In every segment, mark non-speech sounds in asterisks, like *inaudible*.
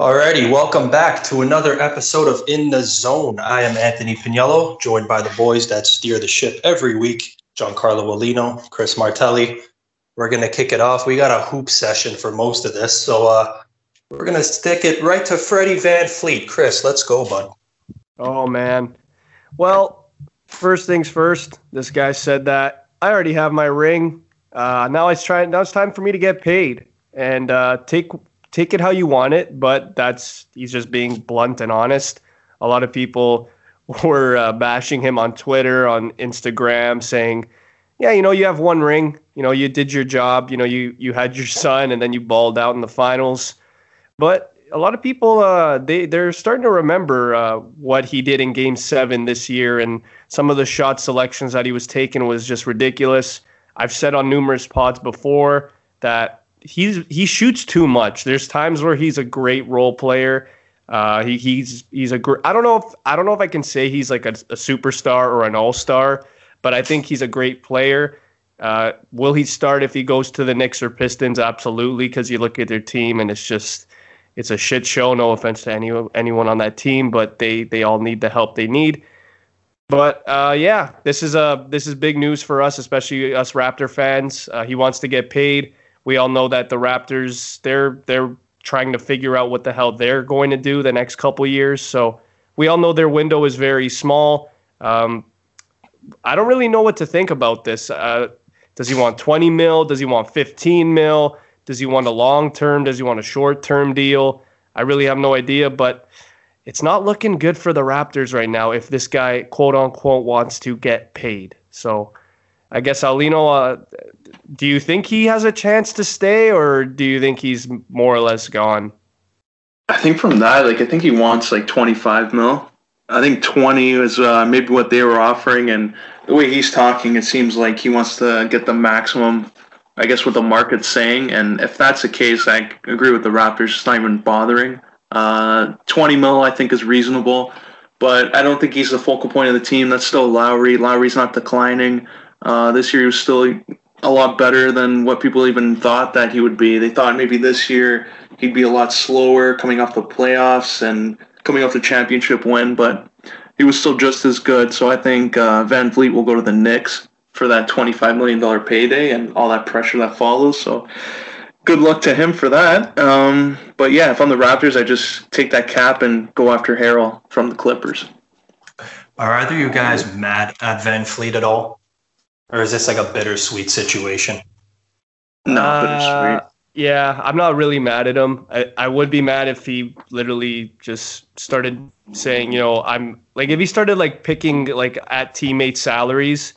Alrighty, welcome back to another episode of In the Zone. I am Anthony Pagniello, joined by the boys that steer the ship every week, Giancarlo Molino, Chris Martelli. We're gonna kick it off. We got a hoop session for most of this, so uh, we're gonna stick it right to Freddie Van Vleet. Chris, let's go, bud. Oh man. Well, first things first. This guy said that I already have my ring. Uh, now it's trying. Now it's time for me to get paid and uh, take take it how you want it, but that's he's just being blunt and honest. A lot of people *laughs* were uh, bashing him on Twitter, on Instagram, saying, "Yeah, you know, you have one ring. You know, you did your job. You know, you you had your son, and then you balled out in the finals." But a lot of people, uh, they they're starting to remember uh, what he did in Game Seven this year, and some of the shot selections that he was taking was just ridiculous. I've said on numerous pods before that he's he shoots too much. There's times where he's a great role player. Uh, he, he's he's a I don't know if I don't know if I can say he's like a, a superstar or an all star, but I think he's a great player. Uh, will he start if he goes to the Knicks or Pistons? Absolutely, because you look at their team and it's just it's a shit show. No offense to any anyone on that team, but they they all need the help they need. But uh, yeah, this is a this is big news for us, especially us Raptor fans. Uh, he wants to get paid we all know that the Raptors they're they're trying to figure out what the hell they're going to do the next couple years. So we all know their window is very small. Um, I don't really know what to think about this. Uh, does he want 20 mil? Does he want 15 mil? Does he want a long term? Does he want a short term deal? I really have no idea, but it's not looking good for the Raptors right now if this guy, quote unquote, wants to get paid. So I guess Aulino, uh, do you think he has a chance to stay, or do you think he's more or less gone? I think from that, like I think he wants like 25 mil. I think 20 was uh, maybe what they were offering, and the way he's talking, it seems like he wants to get the maximum. I guess what the market's saying, and if that's the case, I agree with the Raptors. It's not even bothering. Uh, 20 mil, I think, is reasonable, but I don't think he's the focal point of the team. That's still Lowry. Lowry's not declining. Uh, this year he was still a lot better than what people even thought that he would be. They thought maybe this year he'd be a lot slower coming off the playoffs and coming off the championship win, but he was still just as good. So I think uh, Van Vleet will go to the Knicks for that $25 million payday and all that pressure that follows. So good luck to him for that. Um, but yeah, if I'm the Raptors, I just take that cap and go after Harrell from the Clippers. Are either you guys mad at Van Vleet at all? Or is this like a bittersweet situation? No, uh, bittersweet. Yeah, I'm not really mad at him. I, I would be mad if he literally just started saying, you know, I'm like if he started like picking like at teammate salaries,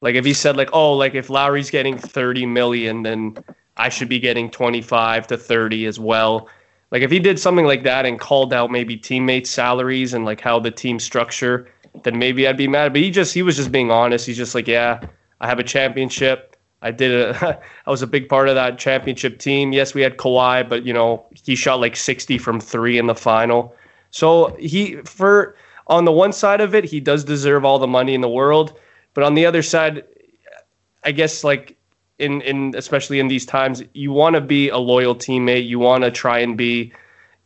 like if he said like, oh, like if Lowry's getting 30 million, then I should be getting 25 to 30 as well. Like if he did something like that and called out maybe teammate salaries and like how the team structure, then maybe I'd be mad. But he just he was just being honest. He's just like, yeah, I have a championship. I did a, *laughs* I was a big part of that championship team. Yes, we had Kawhi, but you know he shot like 60 from three in the final. So he for on the one side of it, he does deserve all the money in the world, but on the other side, I guess like in in especially in these times, you want to be a loyal teammate. You want to try and be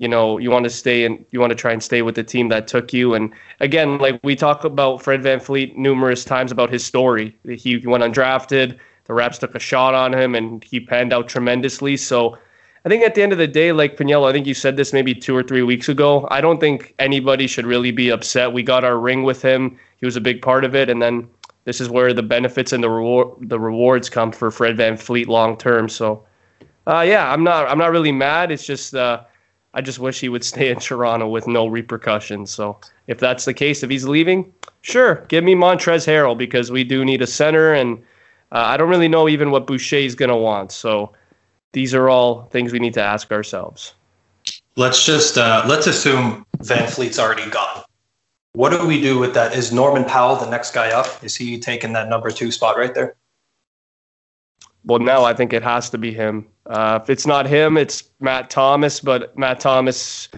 you know you want to stay and you want to try and stay with the team that took you. And again like we talk about fred Van Vleet numerous times about his story. He went undrafted the raps took a shot on him and he panned out tremendously. So i think at the end of the day like Pagniello i think you said this maybe two or three weeks ago i don't think anybody should really be upset. We got our ring with him. He was a big part of it. And then this is where the benefits and the reward the rewards come for fred Van Vleet long term. So uh, yeah i'm not i'm not really mad. It's just uh, I just wish he would stay in Toronto with no repercussions. So if that's the case, if he's leaving, sure, give me Montrezl Harrell because we do need a center, and uh, I don't really know even what Boucher is going to want. So these are all things we need to ask ourselves. Let's just uh, let's assume Van Vleet's already gone. What do we do with that? Is Norman Powell the next guy up? Is he taking that number two spot right there? Well, now I think it has to be him. Uh, if it's not him, it's Matt Thomas, but Matt Thomas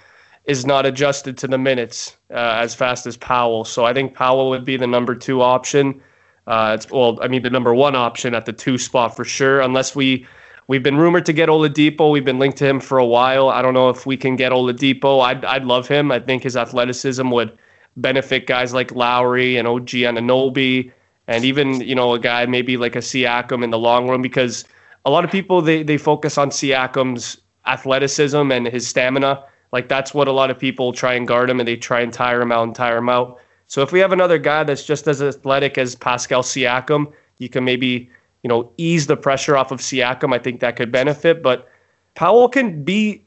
is not adjusted to the minutes uh, as fast as Powell. So I think Powell would be the number two option. Uh, it's well, I mean the number one option at the two spot for sure, unless we we've been rumored to get Oladipo. We've been linked to him for a while. I don't know if we can get Oladipo. I'd I'd love him. I think his athleticism would benefit guys like Lowry and OG Anunoby, and even you know a guy maybe like a Siakam in the long run because a lot of people they they focus on Siakam's athleticism and his stamina. Like that's what a lot of people try and guard him and they try and tire him out and tire him out. So if we have another guy that's just as athletic as Pascal Siakam, you can maybe you know ease the pressure off of Siakam. I think that could benefit. But Powell can be.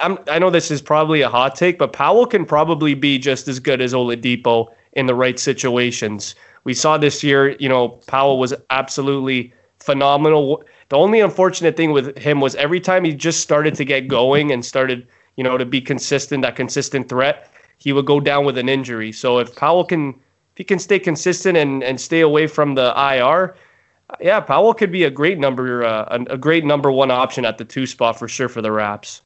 I'm, I know this is probably a hot take, but Powell can probably be just as good as Oladipo in the right situations. We saw this year, you know, Powell was absolutely phenomenal. The only unfortunate thing with him was every time he just started to get going and started, you know, to be consistent, that consistent threat, he would go down with an injury. So if Powell can, if he can stay consistent and, and stay away from the IR, yeah, Powell could be a great number, uh, a, great number one option at the two spot for sure for the Raps.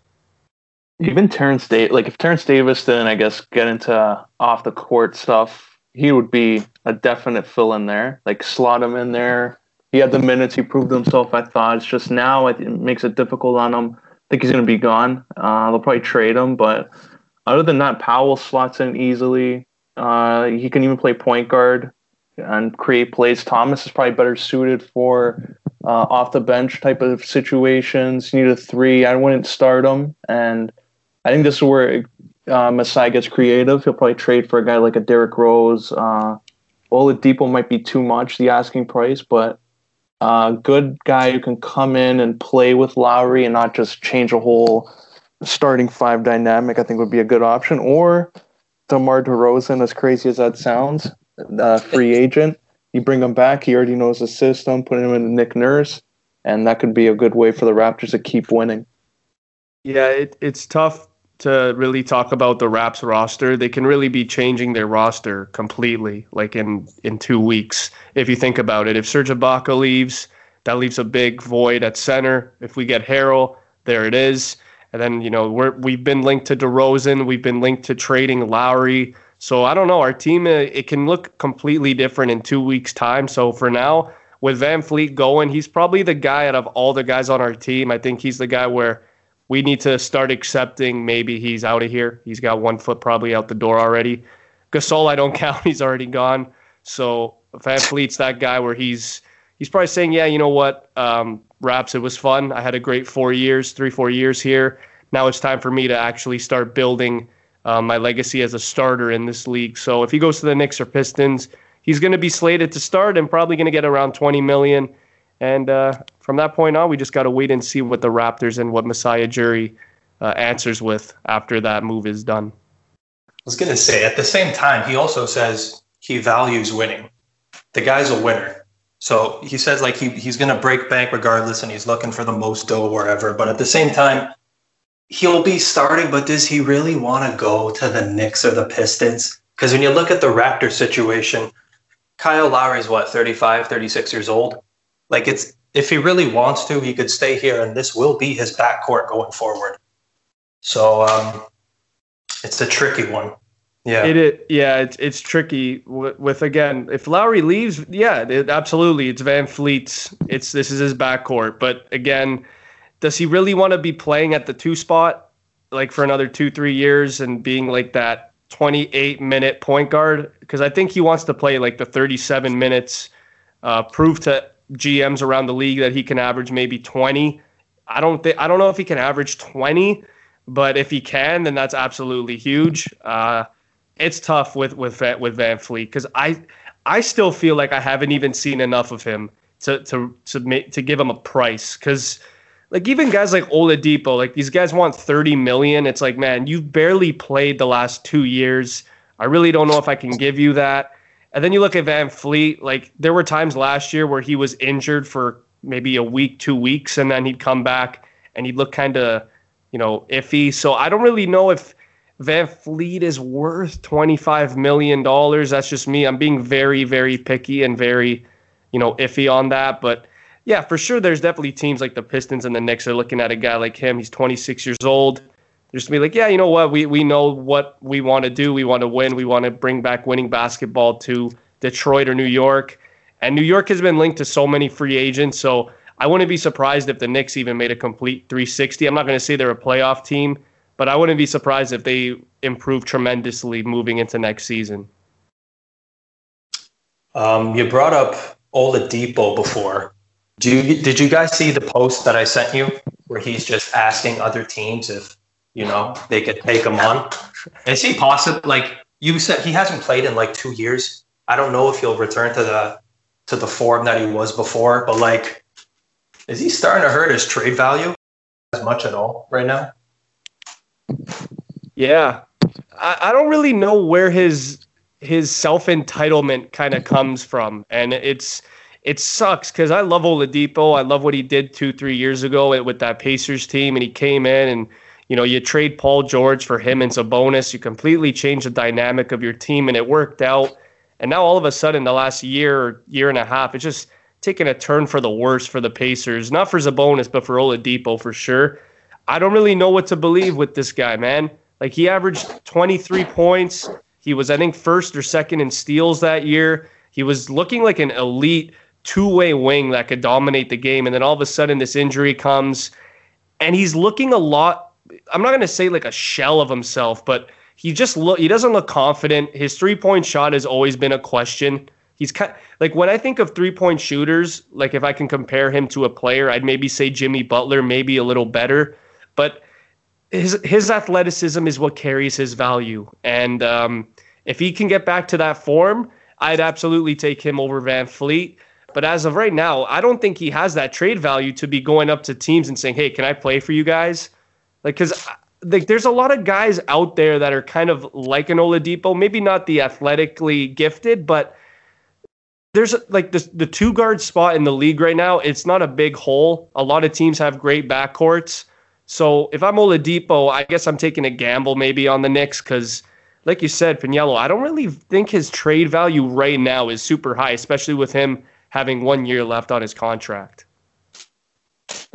Even Terrence Davis, like if Terrence Davis didn't, I guess, get into off the court stuff, he would be a definite fill in there. Like slot him in there, he had the minutes. He proved himself. I thought it's just now it makes it difficult on him. I think he's going to be gone. Uh, they'll probably trade him, but other than that, Powell slots in easily. Uh, he can even play point guard and create plays. Thomas is probably better suited for uh, off the bench type of situations. You need a three. I wouldn't start him, and I think this is where uh, Masai gets creative. He'll probably trade for a guy like a Derrick Rose. Uh, Oladipo might be too much the asking price, but uh, good guy who can come in and play with Lowry and not just change a whole starting five dynamic, I think would be a good option. Or DeMar DeRozan, as crazy as that sounds, uh, free agent. You bring him back, he already knows the system, put him in Nick Nurse, and that could be a good way for the Raptors to keep winning. Yeah, it, it's tough to really talk about the Raps roster. They can really be changing their roster completely, like in in two weeks. If you think about it, if Serge Ibaka leaves, that leaves a big void at center. If we get Harrell, there it is. And then you know we're we've been linked to DeRozan. We've been linked to trading Lowry. So I don't know. Our team uh, it can look completely different in two weeks' time. So for now, with Van Vleet going, he's probably the guy out of all the guys on our team. I think he's the guy where we need to start accepting maybe he's out of here. He's got one foot probably out the door already. Gasol, I don't *laughs* count. He's already gone. So VanVleet's that guy where he's he's probably saying, yeah, you know what, um, Raps, it was fun. I had a great four years, three, four years here. Now it's time for me to actually start building um, my legacy as a starter in this league. So if he goes to the Knicks or Pistons, he's going to be slated to start and probably going to get around 20 million. And uh, from that point on, we just got to wait and see what the Raptors and what Masai Ujiri uh, answers with after that move is done. I was going to say, at the same time, he also says he values winning. The guy's a winner. So he says like he, he's going to break bank regardless and he's looking for the most dough wherever. But at the same time, he'll be starting, but does he really want to go to the Knicks or the Pistons? Because when you look at the Raptor situation, Kyle Lowry's what, 35, 36 years old? Like it's if he really wants to, he could stay here, and this will be his backcourt going forward. So um, it's a tricky one. Yeah, it, yeah, it's it's tricky with, with, again if Lowry leaves, yeah, it, absolutely, it's VanVleet's. It's this is his backcourt, but again, does he really want to be playing at the two spot like for another two three years and being like that 28 minute point guard? Because I think he wants to play like the 37 minutes, uh, prove to GMs around the league that he can average maybe 20. I don't think I don't know if he can average 20, but if he can, then that's absolutely huge. Uh, it's tough with with with Van Vleet because I I still feel like I haven't even seen enough of him to to to make to give him a price because like even guys like Oladipo, like these guys want 30 million. It's like, man, you've barely played the last two years. I really don't know if I can give you that. And then you look at Van Vleet, like there were times last year where he was injured for maybe a week, two weeks, and then he'd come back and he'd look kind of, you know, iffy. So I don't really know if Van Vleet is worth $25 million. That's just me. I'm being very, very picky and very, you know, iffy on that. But yeah, for sure, there's definitely teams like the Pistons and the Knicks are looking at a guy like him. He's 26 years old just to be like, yeah, you know what, we we know what we want to do. We want to win. We want to bring back winning basketball to Detroit or New York. And New York has been linked to so many free agents, so I wouldn't be surprised if the Knicks even made a complete 360. I'm not going to say they're a playoff team, but I wouldn't be surprised if they improve tremendously moving into next season. Um, you brought up Oladipo before. Do you, did you guys see the post that I sent you where he's just asking other teams if you know they could take him on? Is he possible? Like you said, he hasn't played in like two years. I don't know if he'll return to the to the form that he was before, but like, is he starting to hurt his trade value as much at all right now? Yeah, I, I don't really know where his his self entitlement kind of comes from, and it's it sucks because I love Oladipo. I love what he did two three years ago with that Pacers team, and he came in and you know you trade Paul George for him and Sabonis. You completely change the dynamic of your team, and it worked out. And now all of a sudden, the last year year and a half, it's just taken a turn for the worse for the Pacers. Not for Sabonis, but for Oladipo for sure. I don't really know what to believe with this guy, man. Like he averaged 23 points. He was, I think, first or second in steals that year. He was looking like an elite two-way wing that could dominate the game. And then all of a sudden, this injury comes, and he's looking a lot. I'm not going to say like a shell of himself, but he just look. He doesn't look confident. His three-point shot has always been a question. He's kind like when I think of three-point shooters, like if I can compare him to a player, I'd maybe say Jimmy Butler, maybe a little better. But his his athleticism is what carries his value, and um, if he can get back to that form, I'd absolutely take him over Van Vleet. But as of right now, I don't think he has that trade value to be going up to teams and saying, "Hey, can I play for you guys?" Like, because uh, like there's a lot of guys out there that are kind of like an Oladipo, maybe not the athletically gifted, but there's like the the two guard spot in the league right now. It's not a big hole. A lot of teams have great backcourts. So if I'm Oladipo, I guess I'm taking a gamble maybe on the Knicks because, like you said, Pagniello, I don't really think his trade value right now is super high, especially with him having one year left on his contract.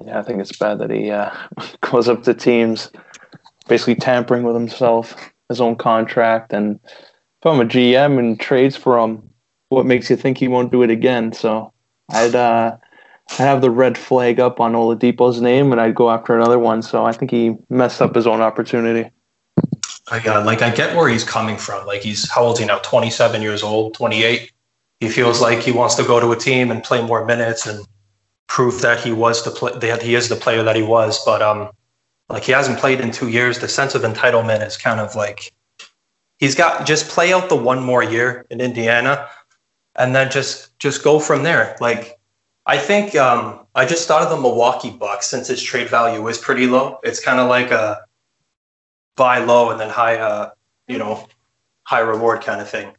Yeah, I think it's bad that he uh, *laughs* goes up to teams, basically tampering with himself, his own contract, and if I'm a GM and trades for him, what makes you think he won't do it again? So I'd uh, I have the red flag up on Oladipo's name, and I'd go after another one. So I think he messed up his own opportunity. I got like I get where he's coming from. Like he's how old is he now? Twenty seven years old, twenty eight. He feels like he wants to go to a team and play more minutes and prove that he was the play, that he is the player that he was. But um, like he hasn't played in two years. The sense of entitlement is kind of like he's got just play out the one more year in Indiana, and then just just go from there. Like I think um, I just thought of the Milwaukee Bucks since its trade value is pretty low. It's kind of like a buy low and then high, uh, you know, high reward kind of thing.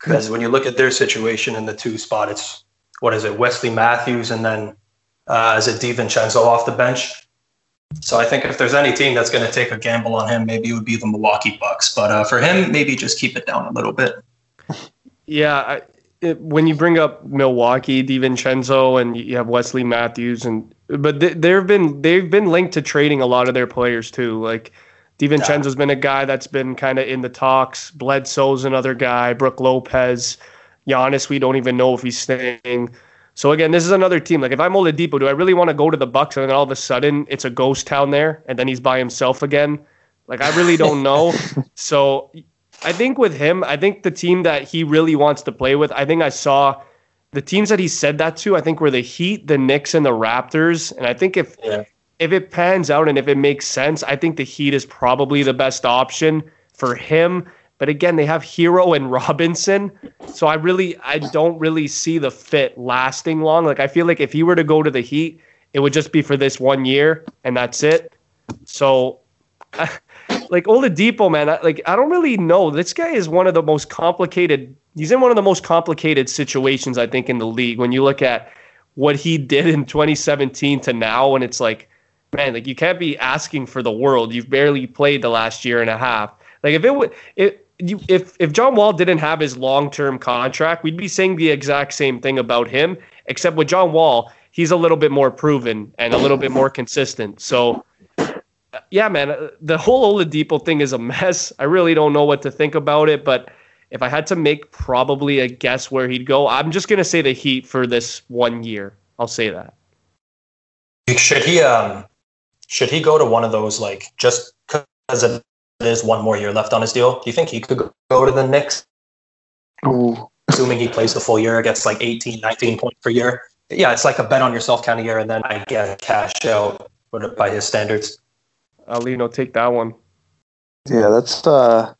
Because when you look at their situation in the two spot, it's what is it, Wesley Matthews, and then uh, is it DiVincenzo off the bench? So I think if there's any team that's going to take a gamble on him, maybe it would be the Milwaukee Bucks. But uh, for him, maybe just keep it down a little bit. Yeah, I, it, when you bring up Milwaukee, DiVincenzo, and you have Wesley Matthews, and but they, they've been they've been linked to trading a lot of their players too. Like DiVincenzo's yeah. been a guy that's been kind of in the talks. Bledsoe's another guy. Brook Lopez, Giannis, we don't even know if he's staying. So again, this is another team. Like if I'm Oladipo, do I really want to go to the Bucks and then all of a sudden it's a ghost town there and then he's by himself again? Like I really don't *laughs* know. so I think with him, I think the team that he really wants to play with, I think I saw the teams that he said that to, I think were the Heat, the Knicks, and the Raptors. And I think if yeah. if it pans out and if it makes sense, I think the Heat is probably the best option for him. But again, they have Herro and Robinson. So I really I don't really see the fit lasting long. Like I feel like if he were to go to the Heat, it would just be for this one year and that's it. So *laughs* like Oladipo, man, I, like I don't really know. This guy is one of the most complicated. He's in one of the most complicated situations I think in the league. When you look at what he did in 2017 to now, and it's like, man, like you can't be asking for the world. You've barely played the last year and a half. Like if it would, it you, if if John Wall didn't have his long term contract, we'd be saying the exact same thing about him. Except with John Wall, he's a little bit more proven and a little bit more consistent. So yeah, man, uh, the whole Oladipo thing is a mess. I really don't know what to think about it, but if I had to make probably a guess where he'd go, I'm just gonna say the Heat for this one year. I'll say that. Should he um should he go to one of those like just because it is one more year left on his deal? Do you think he could go to the Knicks? Ooh. Assuming he plays the full year, gets like 18, 19 points per year. Yeah, it's like a bet on yourself kind of year, and then I get cash out by his standards. Aulino, take that one. Yeah, that's uh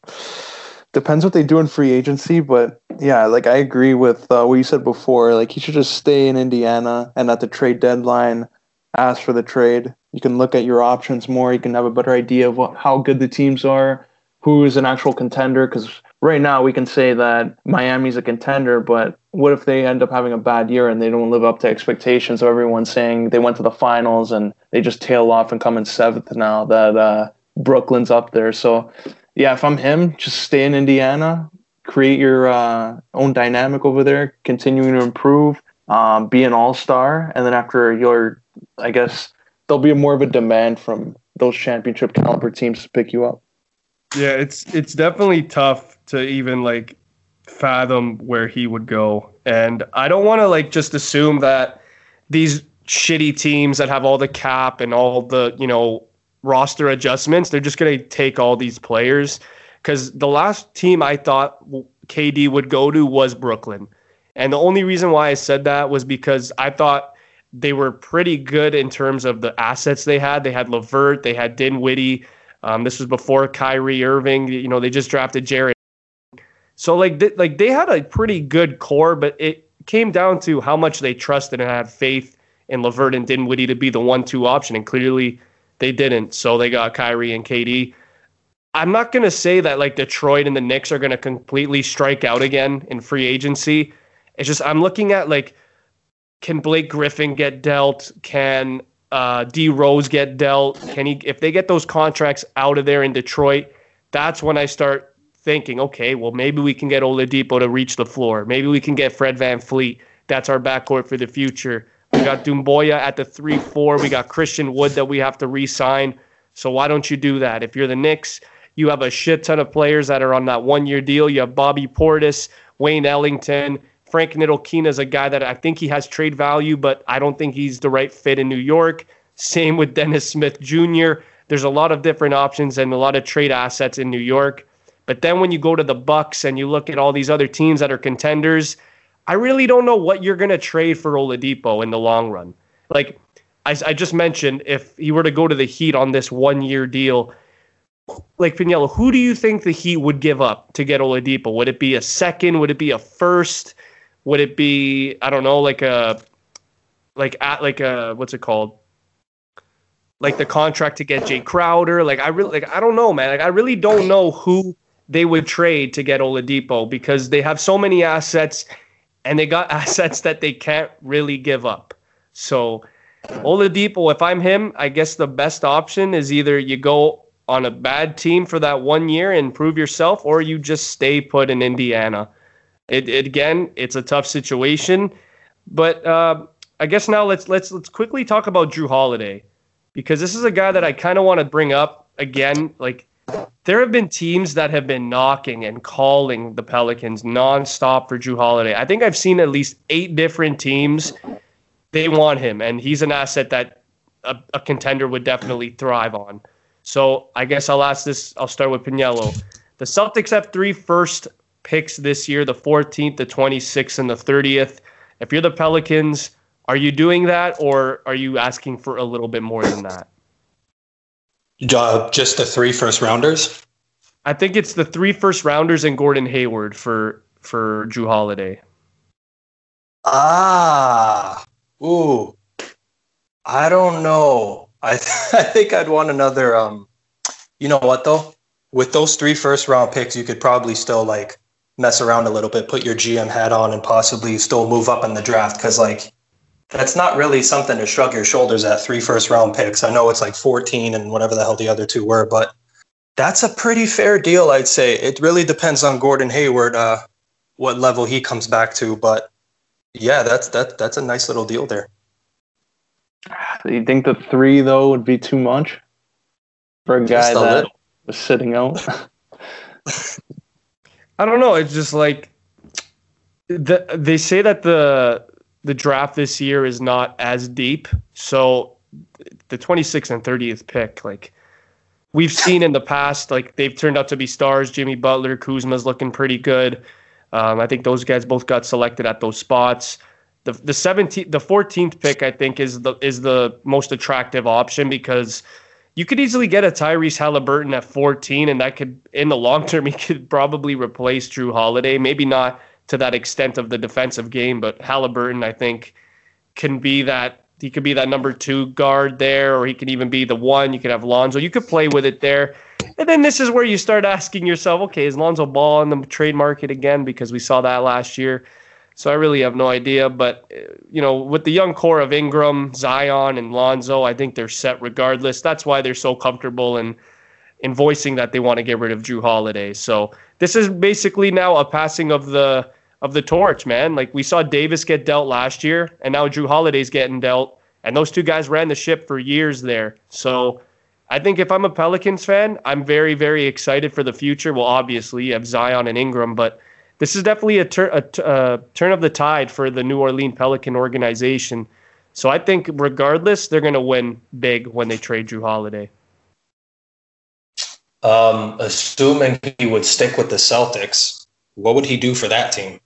depends what they do in free agency, but yeah, like I agree with uh, what you said before. Like he should just stay in Indiana and at the trade deadline ask for the trade. You can look at your options more. You can have a better idea of what, how good the teams are, who is an actual contender. Because right now we can say that Miami's a contender, but what if they end up having a bad year and they don't live up to expectations? So everyone's saying they went to the finals and they just tail off and come in seventh now that uh, Brooklyn's up there. So yeah, if I'm him, just stay in Indiana, create your uh, own dynamic over there, continuing to improve, um, be an all star, and then after your, I guess there'll be more of a demand from those championship caliber teams to pick you up. Yeah, it's it's definitely tough to even like fathom where he would go, and I don't want to like just assume that these shitty teams that have all the cap and all the you know roster adjustments, they're just going to take all these players. Because the last team I thought KD would go to was Brooklyn. And the only reason why I said that was because I thought they were pretty good in terms of the assets they had. They had LeVert, they had Dinwiddie. Um, this was before Kyrie Irving. You know, they just drafted Jared. So like, th- like they had a pretty good core, but it came down to how much they trusted and had faith in LeVert and Dinwiddie to be the one-two option. And clearly, they didn't. So they got Kyrie and KD. I'm not going to say that like Detroit and the Knicks are going to completely strike out again in free agency. It's just I'm looking at like can Blake Griffin get dealt? Can uh, D Rose get dealt? Can he if they get those contracts out of there in Detroit? That's when I start thinking, okay, well maybe we can get Oladipo to reach the floor. Maybe we can get Fred VanVleet. That's our backcourt for the future. We got Doumbouya at the 3 4. We got Christian Wood that we have to re sign. So why don't you do that? If you're the Knicks, you have a shit ton of players that are on that one year deal. You have Bobby Portis, Wayne Ellington. Frank Ntilikina is a guy that I think he has trade value, but I don't think he's the right fit in New York. Same with Dennis Smith Jr. There's a lot of different options and a lot of trade assets in New York. But then when you go to the Bucks and you look at all these other teams that are contenders, I really don't know what you're going to trade for Oladipo in the long run. Like I, I, just mentioned, if he were to go to the Heat on this one year deal, like Pagniello, who do you think the Heat would give up to get Oladipo? Would it be a second? Would it be a first? Would it be I don't know, like a like at like a what's it called? Like the contract to get Jay Crowder. Like I really like I don't know, man. Like I really don't know who they would trade to get Oladipo because they have so many assets and they got *laughs* assets that they can't really give up. So Oladipo, if I'm him, I guess the best option is either you go on a bad team for that one year and prove yourself, or you just stay put in Indiana. It, it again, it's a tough situation, but uh, I guess now let's let's let's quickly talk about Jrue Holiday because this is a guy that I kind of want to bring up again. Like there have been teams that have been knocking and calling the Pelicans nonstop for Jrue Holiday. I think I've seen at least eight different teams. They want him, and he's an asset that a, a contender would definitely thrive on. So I guess I'll ask this. I'll start with Pagniello. The Celtics have three first picks this year: the 14th, the 26th, and the 30th. If you're the Pelicans, are you doing that, or are you asking for a little bit more than that? Uh, just the three first rounders. I think it's the three first rounders and Gordon Hayward for for Jrue Holiday. Ah, ooh, I don't know. I th- *laughs* I think I'd want another. Um, you know what though? With those three first round picks, you could probably still like mess around a little bit, put your GM hat on, and possibly still move up in the draft because like that's not really something to shrug your shoulders at three first round picks. I know it's like 14 and whatever the hell the other two were, but that's a pretty fair deal, I'd say. It really depends on Gordon Hayward, uh, what level he comes back to, but yeah, that's that that's a nice little deal there. Do you think the three though would be too much for a guy that little. was sitting out? *laughs* *laughs* I don't know. It's just like the, they say that the the draft this year is not as deep. So the 26th and 30th pick. Like we've seen in the past, like they've turned out to be stars. Jimmy Butler, Kuzma's looking pretty good. Um, I think those guys both got selected at those spots. The the 17th, the 14th pick, I think, is the is the most attractive option because you could easily get a Tyrese Halliburton at 14, and that could, in the long term, *laughs* he could probably replace Jrue Holiday. Maybe not to that extent of the defensive game, but Halliburton, I think, can be that. He could be that number two guard there, or he could even be the one. You could have Lonzo. You could play with it there. And then this is where you start asking yourself, okay, is Lonzo Ball on the trade market again? Because we saw that last year. So I really have no idea. But, uh, you know, with the young core of Ingram, Zion, and Lonzo, I think they're set regardless. That's why they're so comfortable in, in voicing that they want to get rid of Jrue Holiday. So this is basically now a passing of the of the torch, man. Like we saw Davis get dealt last year, and now Jrue Holiday's getting dealt. And those two guys ran the ship for years there. So I think if I'm a Pelicans fan, I'm very, very excited for the future. Well, obviously, you have Zion and Ingram, but this is definitely a, tur- a, t- a turn of the tide for the New Orleans Pelican organization. So I think regardless, they're going to win big when they trade Jrue Holiday. Um, assuming he would stick with the Celtics, what would he do for that team?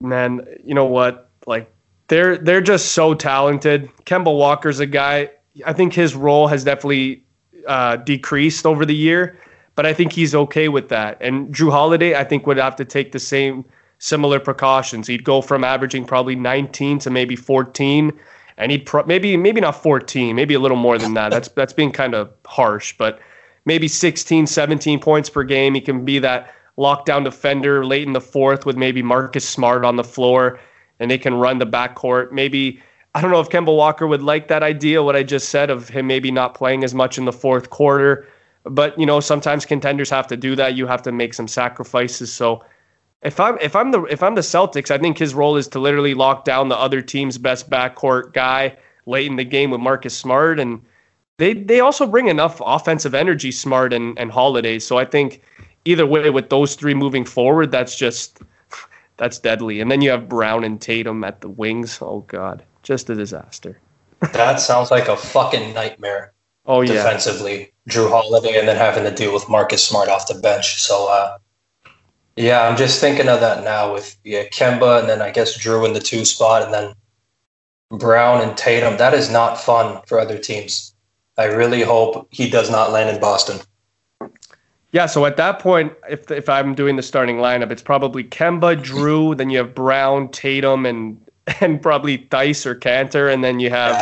Man, you know what? Like they're they're just so talented. Kemba Walker's a guy. I think his role has definitely uh, decreased over the year but I think he's okay with that. And Jrue Holiday, I think, would have to take the same similar precautions. He'd go from averaging probably 19 to maybe 14, and he'd pro- maybe maybe not 14, maybe a little more than that. That's that's being kind of harsh, but maybe 16, 17 points per game. He can be that lockdown defender late in the fourth with maybe Marcus Smart on the floor, and they can run the backcourt. Maybe I don't know if Kemba Walker would like that idea, what I just said of him maybe not playing as much in the fourth quarter but you know, sometimes contenders have to do that. You have to make some sacrifices. So if I'm if I'm the if I'm the Celtics, I think his role is to literally lock down the other team's best backcourt guy late in the game with Marcus Smart, and they they also bring enough offensive energy, Smart and and Holiday. So I think either way, with those three moving forward, that's just *laughs* that's deadly. And then you have Brown and Tatum at the wings. Oh God, just a disaster. That sounds like a fucking nightmare. Oh yeah, defensively, Jrue Holiday, and then having to deal with Marcus Smart off the bench. So, uh, yeah, I'm just thinking of that now with yeah Kemba, and then I guess Jrue in the two spot, and then Brown and Tatum. That is not fun for other teams. I really hope he does not land in Boston. Yeah, so at that point, if if I'm doing the starting lineup, it's probably Kemba, Jrue, then you have Brown, Tatum, and *laughs* and probably Theis or Kanter, and then you have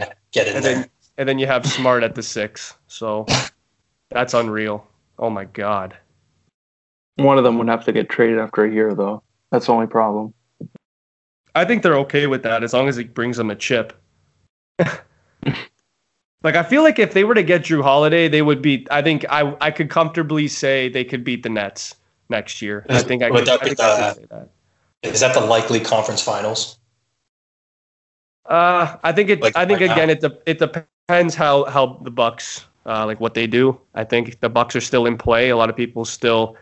uh, get in there. Then, and then you have Smart at the six. So that's unreal. Oh my god. One of them would have to get traded after a year, though. That's the only problem. I think they're okay with that as long as it brings them a chip. *laughs* like I feel like if they were to get Jrue Holiday, they would beat. I think I I could comfortably say they could beat the Nets next year. I think I could, that I be think I could say that. Is that the likely conference finals? Uh, I think it. Like I think right now? again, it de- it depends how how the Bucks uh, like what they do. I think the Bucks are still in play. A lot of people still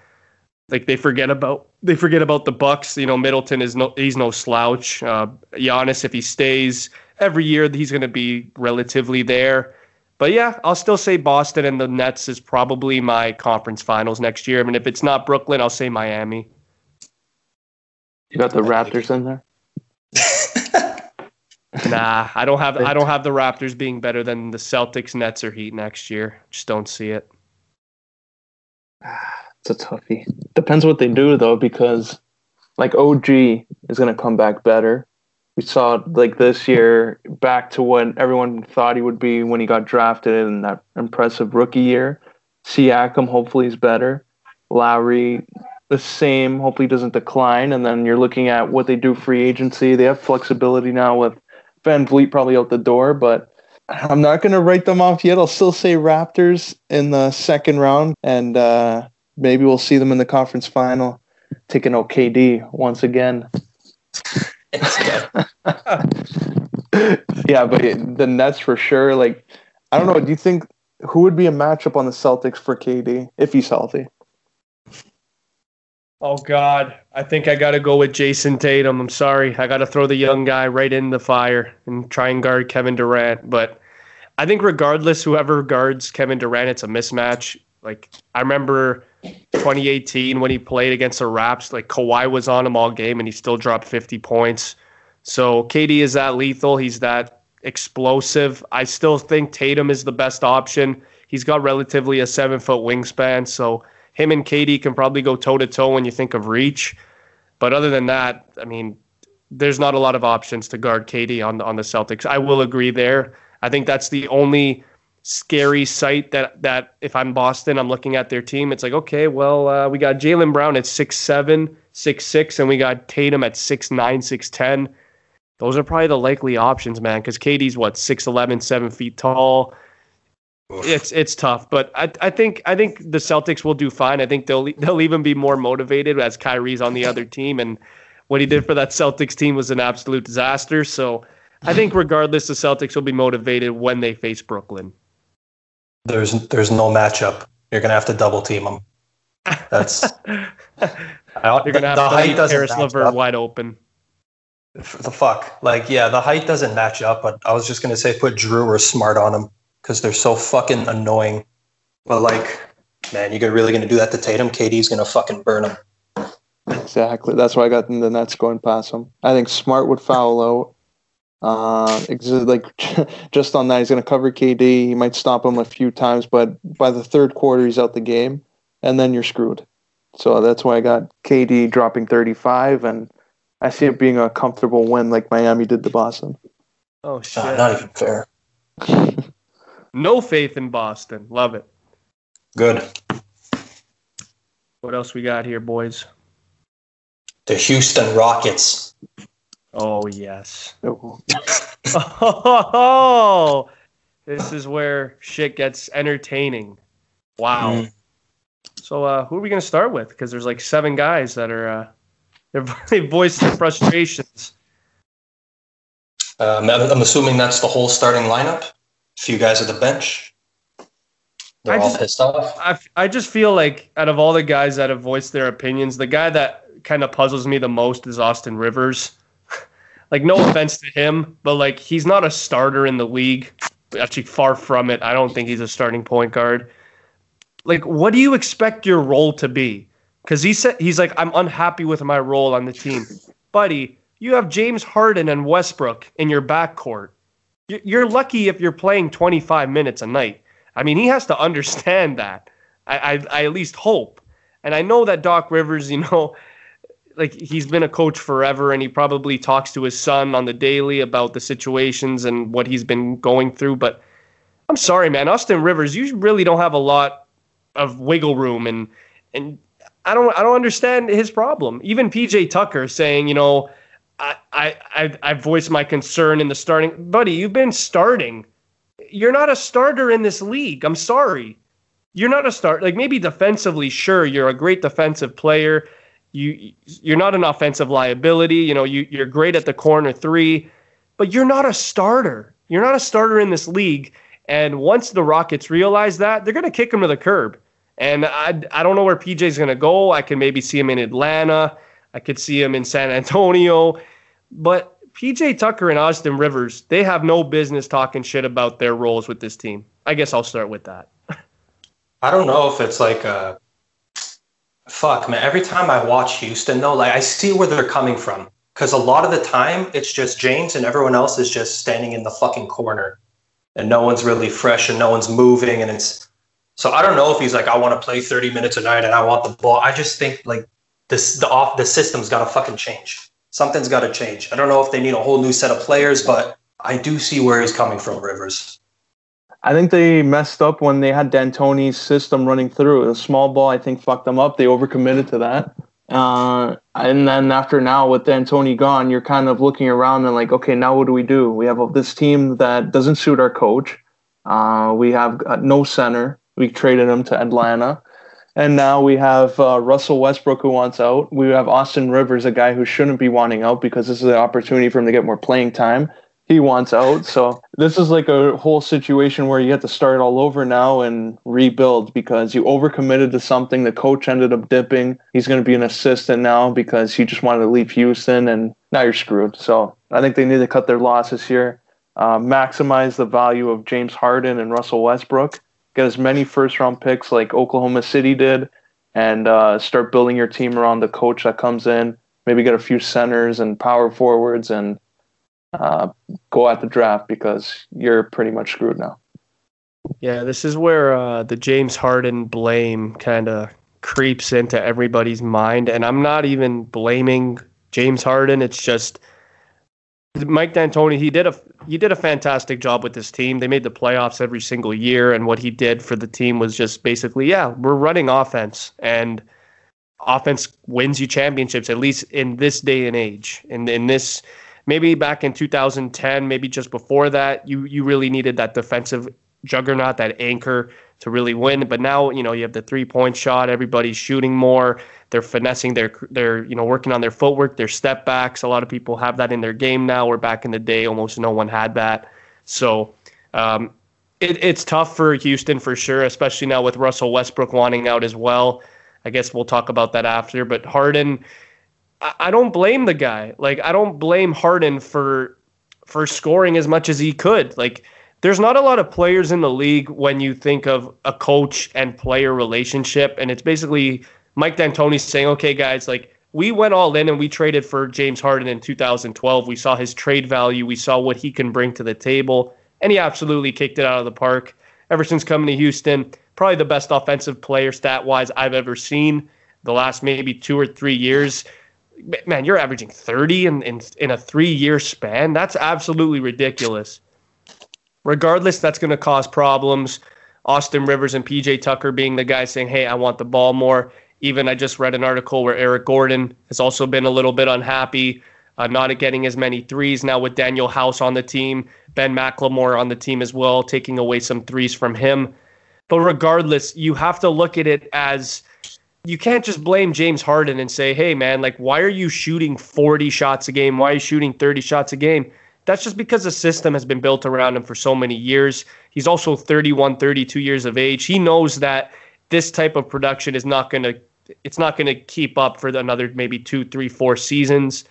like they forget about they forget about the Bucks. You know, Middleton is no he's no slouch. Uh, Giannis, if he stays every year, he's going to be relatively there. But yeah, I'll still say Boston and the Nets is probably my conference finals next year. I mean, if it's not Brooklyn, I'll say Miami. You got the Raptors in there. Nah, I don't have I don't have the Raptors being better than the Celtics, Nets, or Heat next year. Just don't see it. Ah, it's a toughie. Depends what they do though, because like OG is gonna come back better. We saw like this year back to what everyone thought he would be when he got drafted in that impressive rookie year. Siakam hopefully is better. Lowry the same, hopefully doesn't decline. And then you're looking at what they do free agency. They have flexibility now with Van Vleet probably out the door, but I'm not going to write them off yet. I'll still say Raptors in the second round, and uh, maybe we'll see them in the conference final taking OKD once again. *laughs* yeah, but the Nets for sure. Like, I don't know. Do you think who would be a matchup on the Celtics for KD if he's healthy? Oh God, I think I got to go with Jayson Tatum. I'm sorry, I got to throw the young guy right in the fire and try and guard Kevin Durant. But I think regardless, whoever guards Kevin Durant, it's a mismatch. Like I remember 2018 when he played against the Raps, like Kawhi was on him all game and he still dropped 50 points. So KD is that lethal. He's that explosive. I still think Tatum is the best option. He's got relatively a seven foot wingspan, so him and KD can probably go toe to toe when you think of reach. But other than that, I mean, there's not a lot of options to guard KD on the, on the Celtics. I will agree there. I think that's the only scary sight that that if I'm Boston, I'm looking at their team. It's like, okay, well, uh, we got Jaylen Brown at six seven, six six, and we got Tatum at six nine, six ten. Those are probably the likely options, man, because KD's what six eleven, seven feet tall. It's it's tough, but I I think I think the Celtics will do fine. I think they'll they'll even be more motivated as Kyrie's on the other *laughs* team, and what he did for that Celtics team was an absolute disaster. So I think *laughs* regardless, the Celtics will be motivated when they face Brooklyn. There's there's no matchup. You're gonna have to double team them. That's *laughs* I, you're gonna have the, to leave Caris LeVert wide open. The fuck, like yeah, the height doesn't match up. But I was just gonna say put Jrue or Smart on him because they're so fucking annoying. But like, man, you're really gonna do that to Tatum? KD's gonna fucking burn him. Exactly. That's why I got the Nets going past him. I think Smart would foul out. Uh, like *laughs* just on that, he's going to cover KD. He might stop him a few times, but by the third quarter, he's out the game, and then you're screwed. So that's why I got KD dropping 35, and I see it being a comfortable win, like Miami did to Boston. Oh shit! Uh, not even fair. *laughs* No faith in Boston. Love it. Good. What else we got here, boys? The Houston Rockets. Oh yes. Oh. *laughs* this is where shit gets entertaining. Wow. Mm. So uh, who are we gonna start with? Because there's like seven guys that are uh, *laughs* they voiced their frustrations. Um, I'm assuming that's the whole starting lineup few guys at the bench. They're I all just, pissed off. I, I just feel like out of all the guys that have voiced their opinions, the guy that kind of puzzles me the most is Austin Rivers. *laughs* like, no offense to him, but like he's not a starter in the league. Actually, far from it. I don't think he's a starting point guard. Like, what do you expect your role to be? Because he said he's like, I'm unhappy with my role on the team, buddy. You have James Harden and Westbrook in your backcourt you're lucky if you're playing 25 minutes a night. I mean, he has to understand that. I, I, I at least hope. And I know that Doc Rivers, you know, *laughs* like he's been a coach forever and he probably talks to his son on the daily about the situations and what he's been going through. But I'm sorry, man. Austin Rivers, you really don't have a lot of wiggle room and and I don't I don't understand his problem. Even PJ Tucker saying, you know, I, I, I voiced my concern in the starting. Buddy, you've been starting. You're not a starter in this league. I'm sorry. You're not a start. Like maybe defensively, sure, you're a great defensive player. You you're not an offensive liability. You know, you you're great at the corner three, but you're not a starter. You're not a starter in this league. And once the Rockets realize that, they're going to kick him to the curb. And I I don't know where PJ's going to go. I can maybe see him in Atlanta. I could see him in San Antonio. But PJ Tucker and Austin Rivers, they have no business talking shit about their roles with this team. I guess I'll start with that. I don't know if it's like a fuck, man. Every time I watch Houston, though, like I see where they're coming from. Because a lot of the time, it's just James and everyone else is just standing in the fucking corner, and no one's really fresh and no one's moving, and it's so I don't know if he's like I want to play 30 minutes a night and I want the ball. I just think like this the off the system's got to fucking change. Something's got to change. I don't know if they need a whole new set of players, but I do see where he's coming from, Rivers. I think they messed up when they had D'Antoni's system running through. The small ball, I think, fucked them up. They overcommitted to that. Uh, and then after now, with D'Antoni gone, you're kind of looking around and like, okay, now what do we do? We have this team that doesn't suit our coach. Uh, we have no center. We traded him to Atlanta. And now we have uh, Russell Westbrook who wants out. We have Austin Rivers, a guy who shouldn't be wanting out because this is an opportunity for him to get more playing time. he wants out. So this is like a whole situation where you have to start all over now and rebuild because you overcommitted to something. The coach ended up dipping. He's going to be an assistant now because he just wanted to leave Houston, and now you're screwed. So I think they need to cut their losses here, uh, maximize the value of James Harden and Russell Westbrook, get as many first round picks like Oklahoma City did, and uh, start building your team around the coach that comes in. Maybe get a few centers and power forwards and uh, go at the draft because you're pretty much screwed now. Yeah, this is where uh, the James Harden blame kind of creeps into everybody's mind, and I'm not even blaming James Harden. It's just Mike D'Antoni. He did a he did a fantastic job with this team. They made the playoffs every single year, and what he did for the team was just basically, yeah, we're running offense, and offense wins you championships. At least in this day and age, in in this maybe back in 2010, maybe just before that, you you really needed that defensive juggernaut, that anchor to really win. But now, you know, you have the three point shot. Everybody's shooting more. They're finessing. They're they're you know working on their footwork, their step backs. A lot of people have that in their game now. Where back in the day, almost no one had that. So. Um, it, it's tough for Houston for sure, especially now with Russell Westbrook wanting out as well. I guess we'll talk about that after. But Harden, I don't blame the guy. Like I don't blame Harden for for scoring as much as he could. Like there's not a lot of players in the league when you think of a coach and player relationship and it's basically Mike D'Antoni saying, "Okay guys, like we went all in and we traded for James Harden in 2012. We saw his trade value, we saw what he can bring to the table, and he absolutely kicked it out of the park. Ever since coming to Houston, probably the best offensive player stat-wise I've ever seen the last maybe 2 or 3 years." man, you're averaging 30 in, in, in a three year span. That's absolutely ridiculous. Regardless, that's going to cause problems. Austin Rivers and PJ Tucker being the guy saying, hey, I want the ball more. Even I just read an article where Eric Gordon has also been a little bit unhappy, uh, not getting as many threes now with Danuel House on the team, Ben McLemore on the team as well, taking away some threes from him. But regardless, you have to look at it as you can't just blame James Harden and say, hey, man, like, why are you shooting 40 shots a game? Why are you shooting 30 shots a game? That's just because the system has been built around him for so many years. He's also 31, 32 years of age. He knows that this type of production is not going to it's not going to keep up for another maybe two, three, four seasons.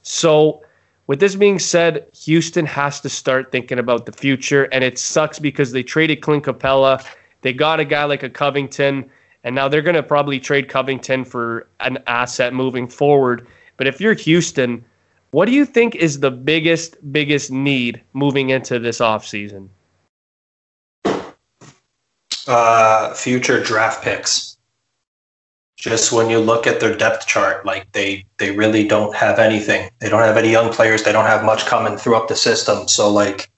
So, with this being said, Houston has to start thinking about the future, and it sucks because they traded Clint Capela. They got a guy like a Covington and now they're going to probably trade Covington for an asset moving forward. But if you're Houston, what do you think is the biggest, biggest need moving into this offseason? Uh, future draft picks. Just when you look at their depth chart, like they they really don't have anything. They don't have any young players. They don't have much coming through up the system. So like,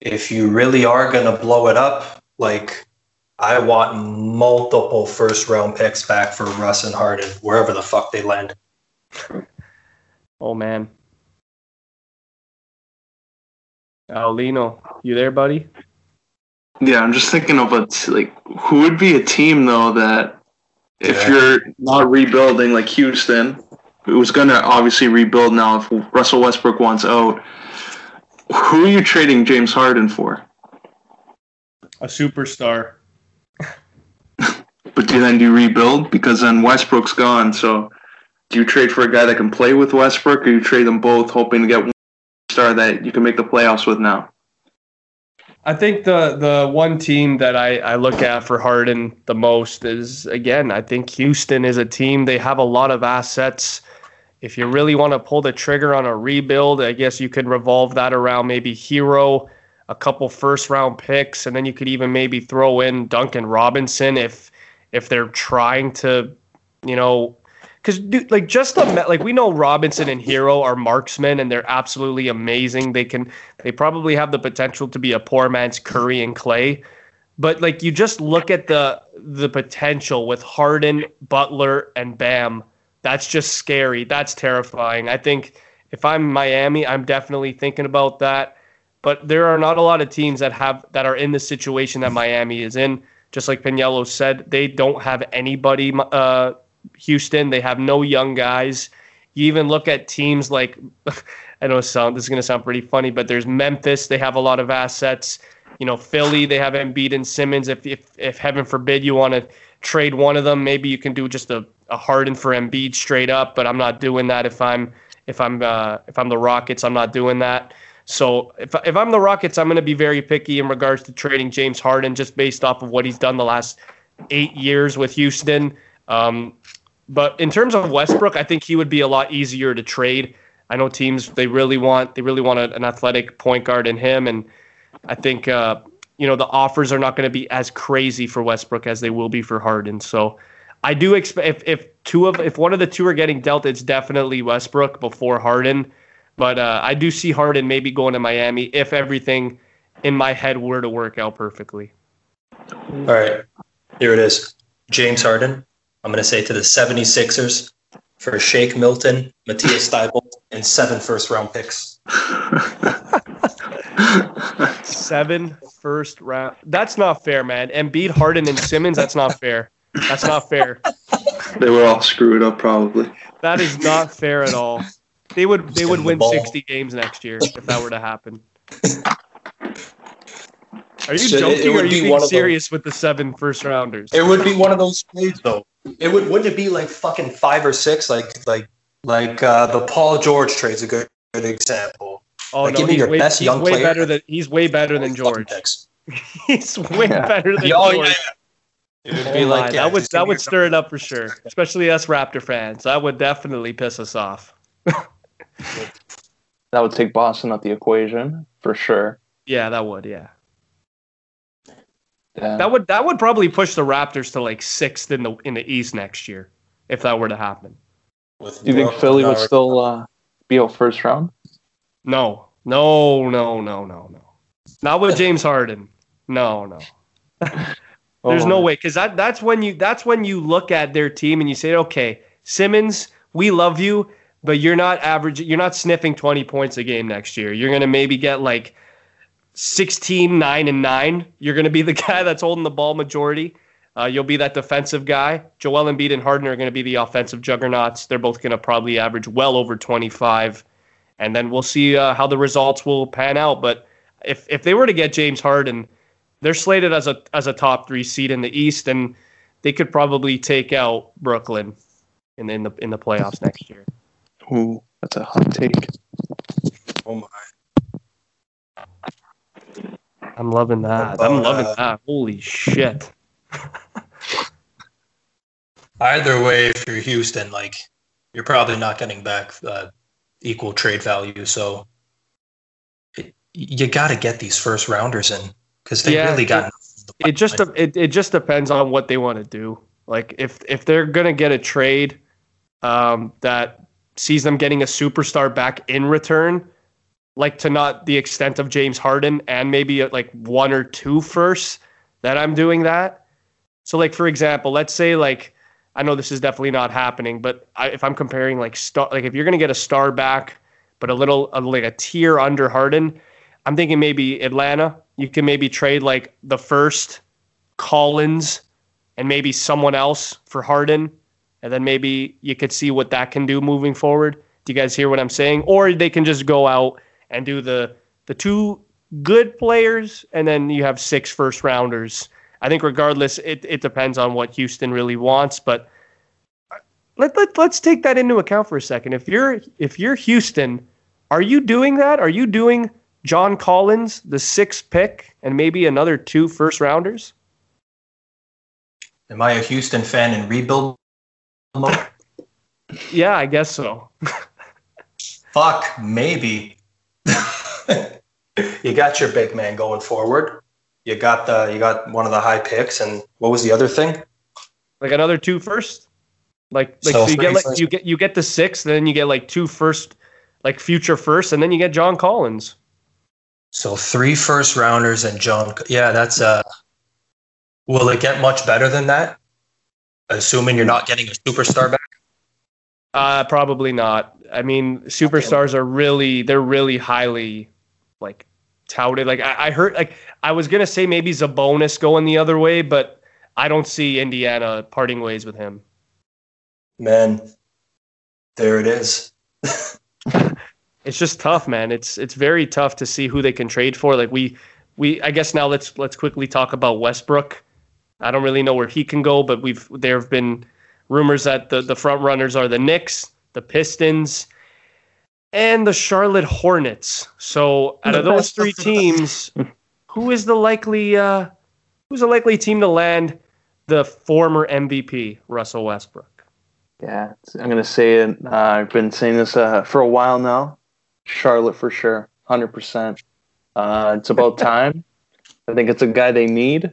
if you really are gonna blow it up, like I want multiple first round picks back for Russ and Harden, wherever the fuck they land. *laughs* Oh man. Oh, Lino, you there, buddy? Yeah, I'm just thinking of a t- like who would be a team though that if yeah. you're not rebuilding like Houston, who's going to obviously rebuild now if Russell Westbrook wants out, who are you trading James Harden for? A superstar. But do then do you rebuild? Because then Westbrook's gone. So do you trade for a guy that can play with Westbrook, or you trade them both, hoping to get one star that you can make the playoffs with now? I think the the one team that I, I look at for Harden the most is again I think Houston is a team they have a lot of assets. If you really want to pull the trigger on a rebuild, I guess you could revolve that around maybe Herro, a couple first round picks, and then you could even maybe throw in Duncan Robinson if if they're trying to, you know, because dude, like just the like we know Robinson and Herro are marksmen and they're absolutely amazing. They can they probably have the potential to be a poor man's Curry and Clay, but like you just look at the the potential with Harden, Butler, and Bam. That's just scary. That's terrifying. I think if I'm Miami, I'm definitely thinking about that. But there are not a lot of teams that have that are in the situation that Miami is in just like Pagniello said, they don't have anybody. Uh, Houston, they have no young guys. You even look at teams like *laughs* I know sound this is gonna sound pretty funny, but there's Memphis. They have a lot of assets. You know, Philly. They have Embiid and Simmons. If if if heaven forbid you want to trade one of them, maybe you can do just a, a Harden for Embiid straight up. But I'm not doing that if I'm if I'm uh, if I'm the Rockets. I'm not doing that. So if if I'm the Rockets, I'm going to be very picky in regards to trading James Harden just based off of what he's done the last eight years with Houston. Um, but in terms of Westbrook, I think he would be a lot easier to trade. I know teams they really want they really want an athletic point guard in him, and I think uh, you know the offers are not going to be as crazy for Westbrook as they will be for Harden. So I do expect if if two of if one of the two are getting dealt, it's definitely Westbrook before Harden. But uh, I do see Harden maybe going to Miami if everything in my head were to work out perfectly. All right. Here it is. James Harden. I'm going to say to the 76ers for Shake Milton, Matisse Thybulle, and seven first round picks. *laughs* seven first round. That's not fair, man. Embiid, Harden, and Simmons. That's not fair. That's not fair. They were all screwed up, probably. That is not fair at all. They would they would win 60 games next year if that were to happen. Are you So joking it or are you being one of serious with the seven first rounders? It would be one of those trades, though. It would wouldn't it be like fucking five or six, like like like uh, the Paul George trade's a good good example. oh like, no, give me your way, best young way player. better than he's way better than George. *laughs* He's way Yeah. better than *laughs* Oh, George. yeah. It would Oh be my, like yeah, that would that would your- stir it up for sure, especially us Raptor fans. That would definitely piss us off. *laughs* That would take Boston out the equation for sure. Yeah, that would. Yeah, Yeah. that would that would probably push the Raptors to like sixth in the in the East next year if that were to happen. with Do you think Philly would still uh, be out first round? No, no, no, no, no, no. Not with *laughs* James Harden. No, no. *laughs* There's Oh, no way because that that's when you that's when you look at their team and you say, okay, Simmons, we love you, but you're not average. You're not sniffing 20 points a game next year. You're gonna maybe get like 16, 9, and 9. You're gonna be the *laughs* guy that's holding the ball majority. Uh, you'll be that defensive guy. Joel Embiid and Harden are going to be the offensive juggernauts. They're both going to probably average well over 25, and then we'll see uh, how the results will pan out. But if if they were to get James Harden, they're slated as a as a top three seed in the East, and they could probably take out Brooklyn in the in the, in the playoffs next year. Ooh, that's a hot take. Oh my. I'm loving that. What I'm loving uh, that. Holy shit! *laughs* Either way, if you're Houston, like you're probably not getting back uh, equal trade value. So it, you got to get these first rounders in because they Yeah, really got. It just it, it just depends on what they want to do. Like if if they're gonna get a trade um, that sees them getting a superstar back in return, like to not the extent of James Harden and maybe uh, like one or two firsts, that I'm doing that. So like for example, let's say like I know this is definitely not happening, but I, if I'm comparing like star like if you're gonna get a star back, but a little like a tier under Harden, I'm thinking maybe Atlanta. You can maybe trade like the first Collins and maybe someone else for Harden, and then maybe you could see what that can do moving forward. Do you guys hear what I'm saying? Or they can just go out and do the the two good players, and then you have six first rounders. I think regardless, it, it depends on what Houston really wants, but uh, let, let let's take that into account for a second. If you're if you're Houston, are you doing that? Are you doing John Collins, the sixth pick, and maybe another two first rounders? Am I a Houston fan in rebuild mode? *laughs* Yeah, I guess so. *laughs* Fuck, maybe. You got your big man going forward. You got the you got one of the high picks, and what was the other thing? Like another two first. Like like So so, you get like you get you get the six, then you get like two first, like future first, and then you get John Collins. So three first rounders and John. Yeah, that's uh. Will it get much better than that? Assuming you're not getting a superstar back. Uh probably not. I mean, superstars are really they're really highly like touted. Like I, I heard like I was gonna say maybe Sabonis going the other way, but I don't see Indiana parting ways with him. Man, there it is. *laughs* it's just tough, man. It's it's very tough to see who they can trade for. Like we we I guess now let's let's quickly talk about Westbrook. I don't really know where he can go, but we've there have been rumors that the the front runners are the Knicks, the Pistons, and the Charlotte Hornets. So out of those three teams, *laughs* who is the likely uh, who's the likely team to land the former MVP Russell Westbrook? Yeah, I'm gonna say it. Uh, I've been saying this uh, for a while now. Charlotte for sure, hundred uh, percent. It's about *laughs* time. I think it's a guy they need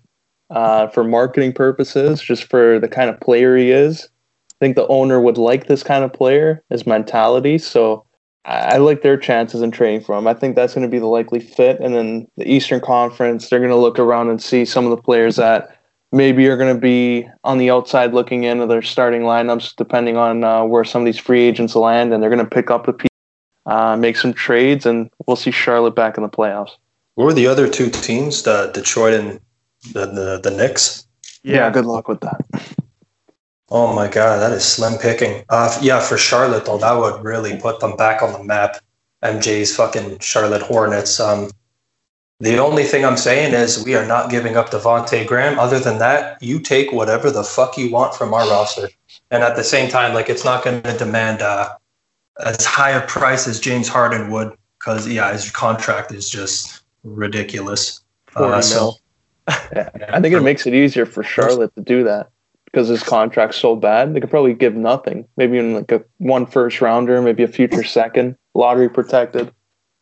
uh, for marketing purposes, just for the kind of player he is. I think the owner would like this kind of player, his mentality. So I, I like their chances in trading for him. I think that's going to be the likely fit. And then the Eastern Conference, they're going to look around and see some of the players that maybe are going to be on the outside looking into their starting lineups, depending on uh, where some of these free agents land, and they're going to pick up the people, uh, make some trades, and we'll see Charlotte back in the playoffs. What were the other two teams? The Detroit and the the, the Knicks. Yeah, yeah, good luck with that. Oh my god, that is slim picking. Uh, yeah, for Charlotte though, that would really put them back on the map. MJ's fucking Charlotte Hornets. Um, the only thing I'm saying is we are not giving up Devonte Graham. Other than that, you take whatever the fuck you want from our roster. And at the same time, like it's not going to demand uh, as high a price as James Harden would, because yeah, his contract is just ridiculous. Uh, so, yeah, *laughs* I think it makes it easier for Charlotte to do that because his contract's so bad. They could probably give nothing, maybe even like a one first rounder, maybe a future *laughs* second, lottery protected.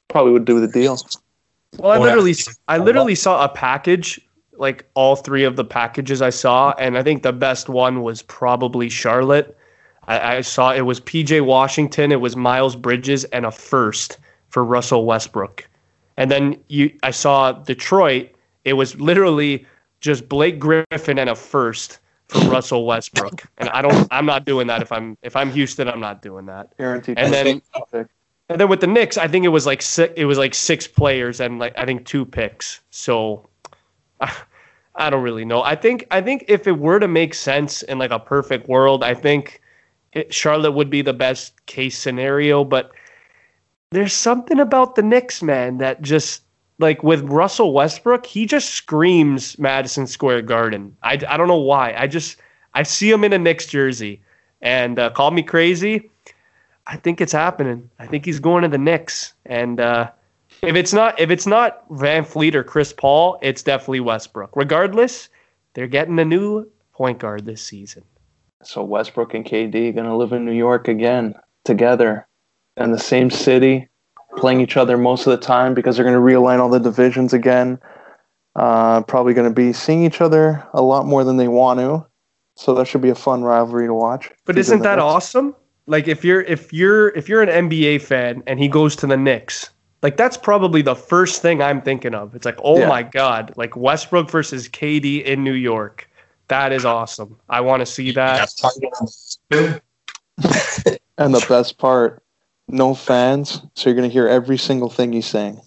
Probably would do the deal. Well, I literally, I literally saw a package, like all three of the packages I saw, and I think the best one was probably Charlotte. I, I saw it was PJ Washington, it was Miles Bridges, and a first for Russell Westbrook. And then you, I saw Detroit. It was literally just Blake Griffin and a first for Russell Westbrook. And I don't, I'm not doing that. If I'm, if I'm Houston, I'm not doing that. Guaranteed. And then, and then with the Knicks, I think it was like six, it was like six players and like I think two picks. So I don't really know. I think I think if it were to make sense in like a perfect world, I think it, Charlotte would be the best case scenario. But there's something about the Knicks, man, that just like with Russell Westbrook, he just screams Madison Square Garden. I, I don't know why. I just I see him in a Knicks jersey, and uh, call me crazy. I think it's happening. I think he's going to the Knicks, and uh, if it's not if it's not Van Vleet or Chris Paul, it's definitely Westbrook. Regardless, they're getting a new point guard this season. So Westbrook and KD gonna live in New York again together in the same city, playing each other most of the time because they're gonna realign all the divisions again. Uh, probably gonna be seeing each other a lot more than they want to. So that should be a fun rivalry to watch. But isn't that awesome? like if you're if you're if you're an NBA fan and he goes to the Knicks, like that's probably the first thing I'm thinking of. It's like, oh yeah. my god, like Westbrook versus KD in New York. That is awesome. I want to *laughs* see that. and the best part, no fans, so you're gonna hear every single thing he's saying.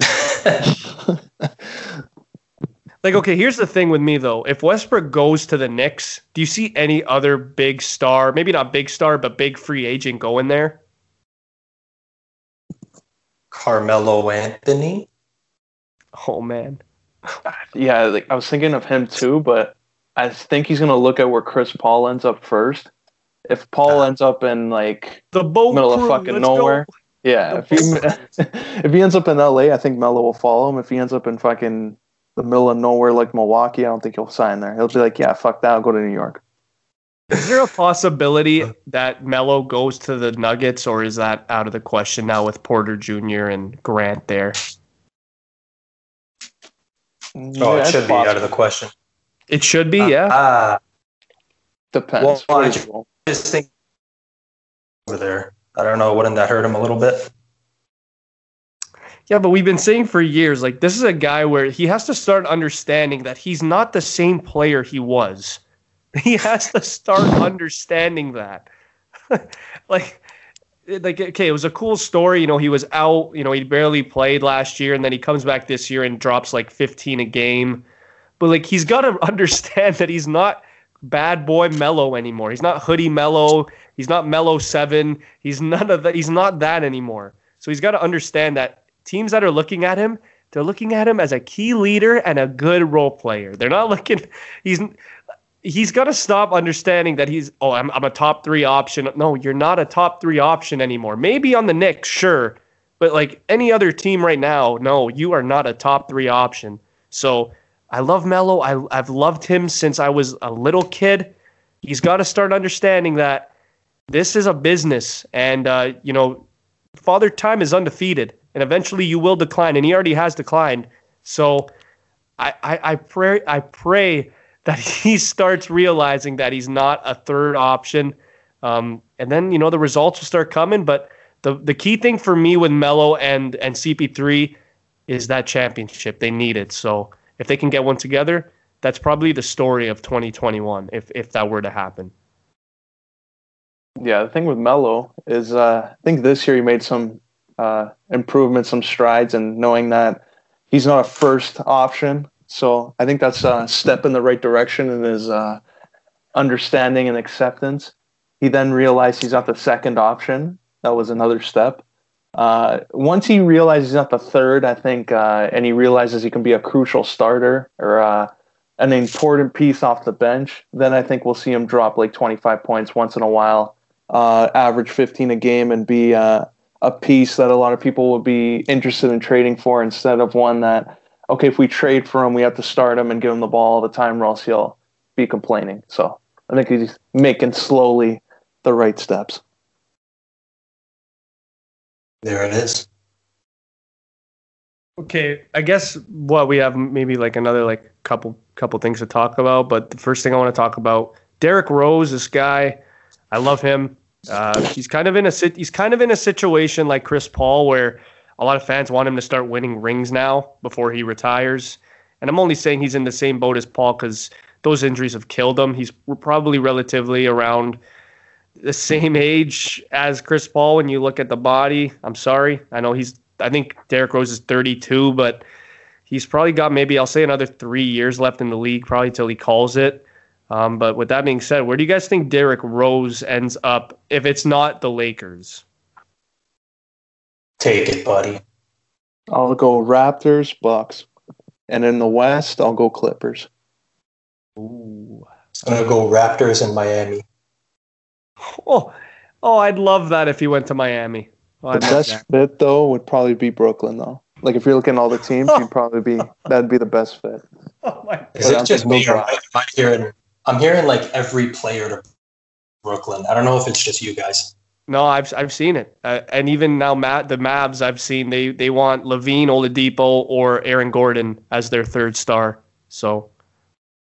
*laughs* Like, okay, here's the thing with me though. If Westbrook goes to the Knicks, do you see any other big star, maybe not big star, but big free agent going there? Carmelo Anthony. Oh man. Yeah, like I was thinking of him too, but I think he's gonna look at where Chris Paul ends up first. If Paul uh, ends up in like the middle crew, of fucking nowhere, go. yeah. If he *laughs* if he ends up in L.A., I think Melo will follow him. If he ends up in fucking the middle of nowhere like Milwaukee, I don't think he'll sign there. He'll be like, yeah, fuck that, I'll go to New York. Is there a *laughs* possibility that Melo goes to the Nuggets, or is that out of the question now with Porter Jr. and Grant there? Yeah, oh, it should be out of the question. It should be, uh, yeah. Uh, Depends. Well, I just think over there. I don't know. Wouldn't that hurt him a little bit? Yeah, but we've been saying for years, like this is a guy where he has to start understanding that he's not the same player he was. *laughs* He has to start understanding that. *laughs* like like okay, it was a cool story, you know, he was out, you know, he barely played last year and then he comes back this year and drops like 15 a game. But like he's got to *laughs* understand that he's not bad boy Melo anymore. He's not hoodie Melo. He's not Melo 7. He's none of that. He's not that anymore So he's got to understand that teams that are looking at him, they're looking at him as a key leader and a good role player. They're not looking. He's he's got to stop understanding that he's oh I'm I'm a top three option. No, you're not a top three option anymore. Maybe on the Knicks, sure, but like any other team right now, no, you are not a top three option. So I love Melo. I I've loved him since I was a little kid. He's got to start understanding that this is a business, and uh, you know, Father Time is undefeated, and eventually you will decline, and he already has declined. So I I, I pray I pray *laughs* that he starts realizing that he's not a third option. Um, and then you know the results will start coming. But the the key thing for me with Melo and and CP3 is that championship. They need it. So if they can get one together, that's probably the story of 2021. If if that were to happen. Yeah, the thing with Melo is uh, I think this year he made some uh, improvements, some strides, and knowing that he's not a first option so I think that's a step in the right direction in his uh, understanding and acceptance. He then realized he's not the second option. That was another step. Uh, once he realizes he's not the third, I think, uh, and he realizes he can be a crucial starter or uh, an important piece off the bench, then I think we'll see him drop like 25 points once in a while, uh, average 15 a game, and be uh, a piece that a lot of people would be interested in trading for instead of one that okay, if we trade for him, we have to start him and give him the ball all the time, or else he'll be complaining. So I think he's making slowly the right steps. There it is. Okay, I guess what we have maybe like another like couple couple things to talk about, but the first thing I want to talk about Derrick Rose, this guy, I love him. Uh, he's kind of in a he's kind of in a situation like Chris Paul where a lot of fans want him to start winning rings now before he retires. And I'm only saying he's in the same boat as Paul because those injuries have killed him. He's probably relatively around the same age as Chris Paul when you look at the body. I'm sorry. I know he's, I think Derrick Rose is 32, but he's probably got maybe, I'll say another three years left in the league, probably till he calls it. Um, but with that being said, where do you guys think Derrick Rose ends up if it's not the Lakers? Take it, buddy. I'll go Raptors, Bucks, and in the West, I'll go Clippers. Ooh. I'm gonna go Raptors and Miami. *laughs* Oh, oh, I'd love that if he went to Miami. Oh, the best that. fit though would probably be Brooklyn though. Like if you're looking at all the teams, you'd *laughs* probably be that'd be the best fit. *laughs* Oh my! Is it just me or am I hearing? I'm hearing like every player to Brooklyn. I don't know if it's just you guys. No, I've I've seen it, uh, and even now, Matt, the Mavs, I've seen they they want LaVine, Oladipo, or Aaron Gordon as their third star. So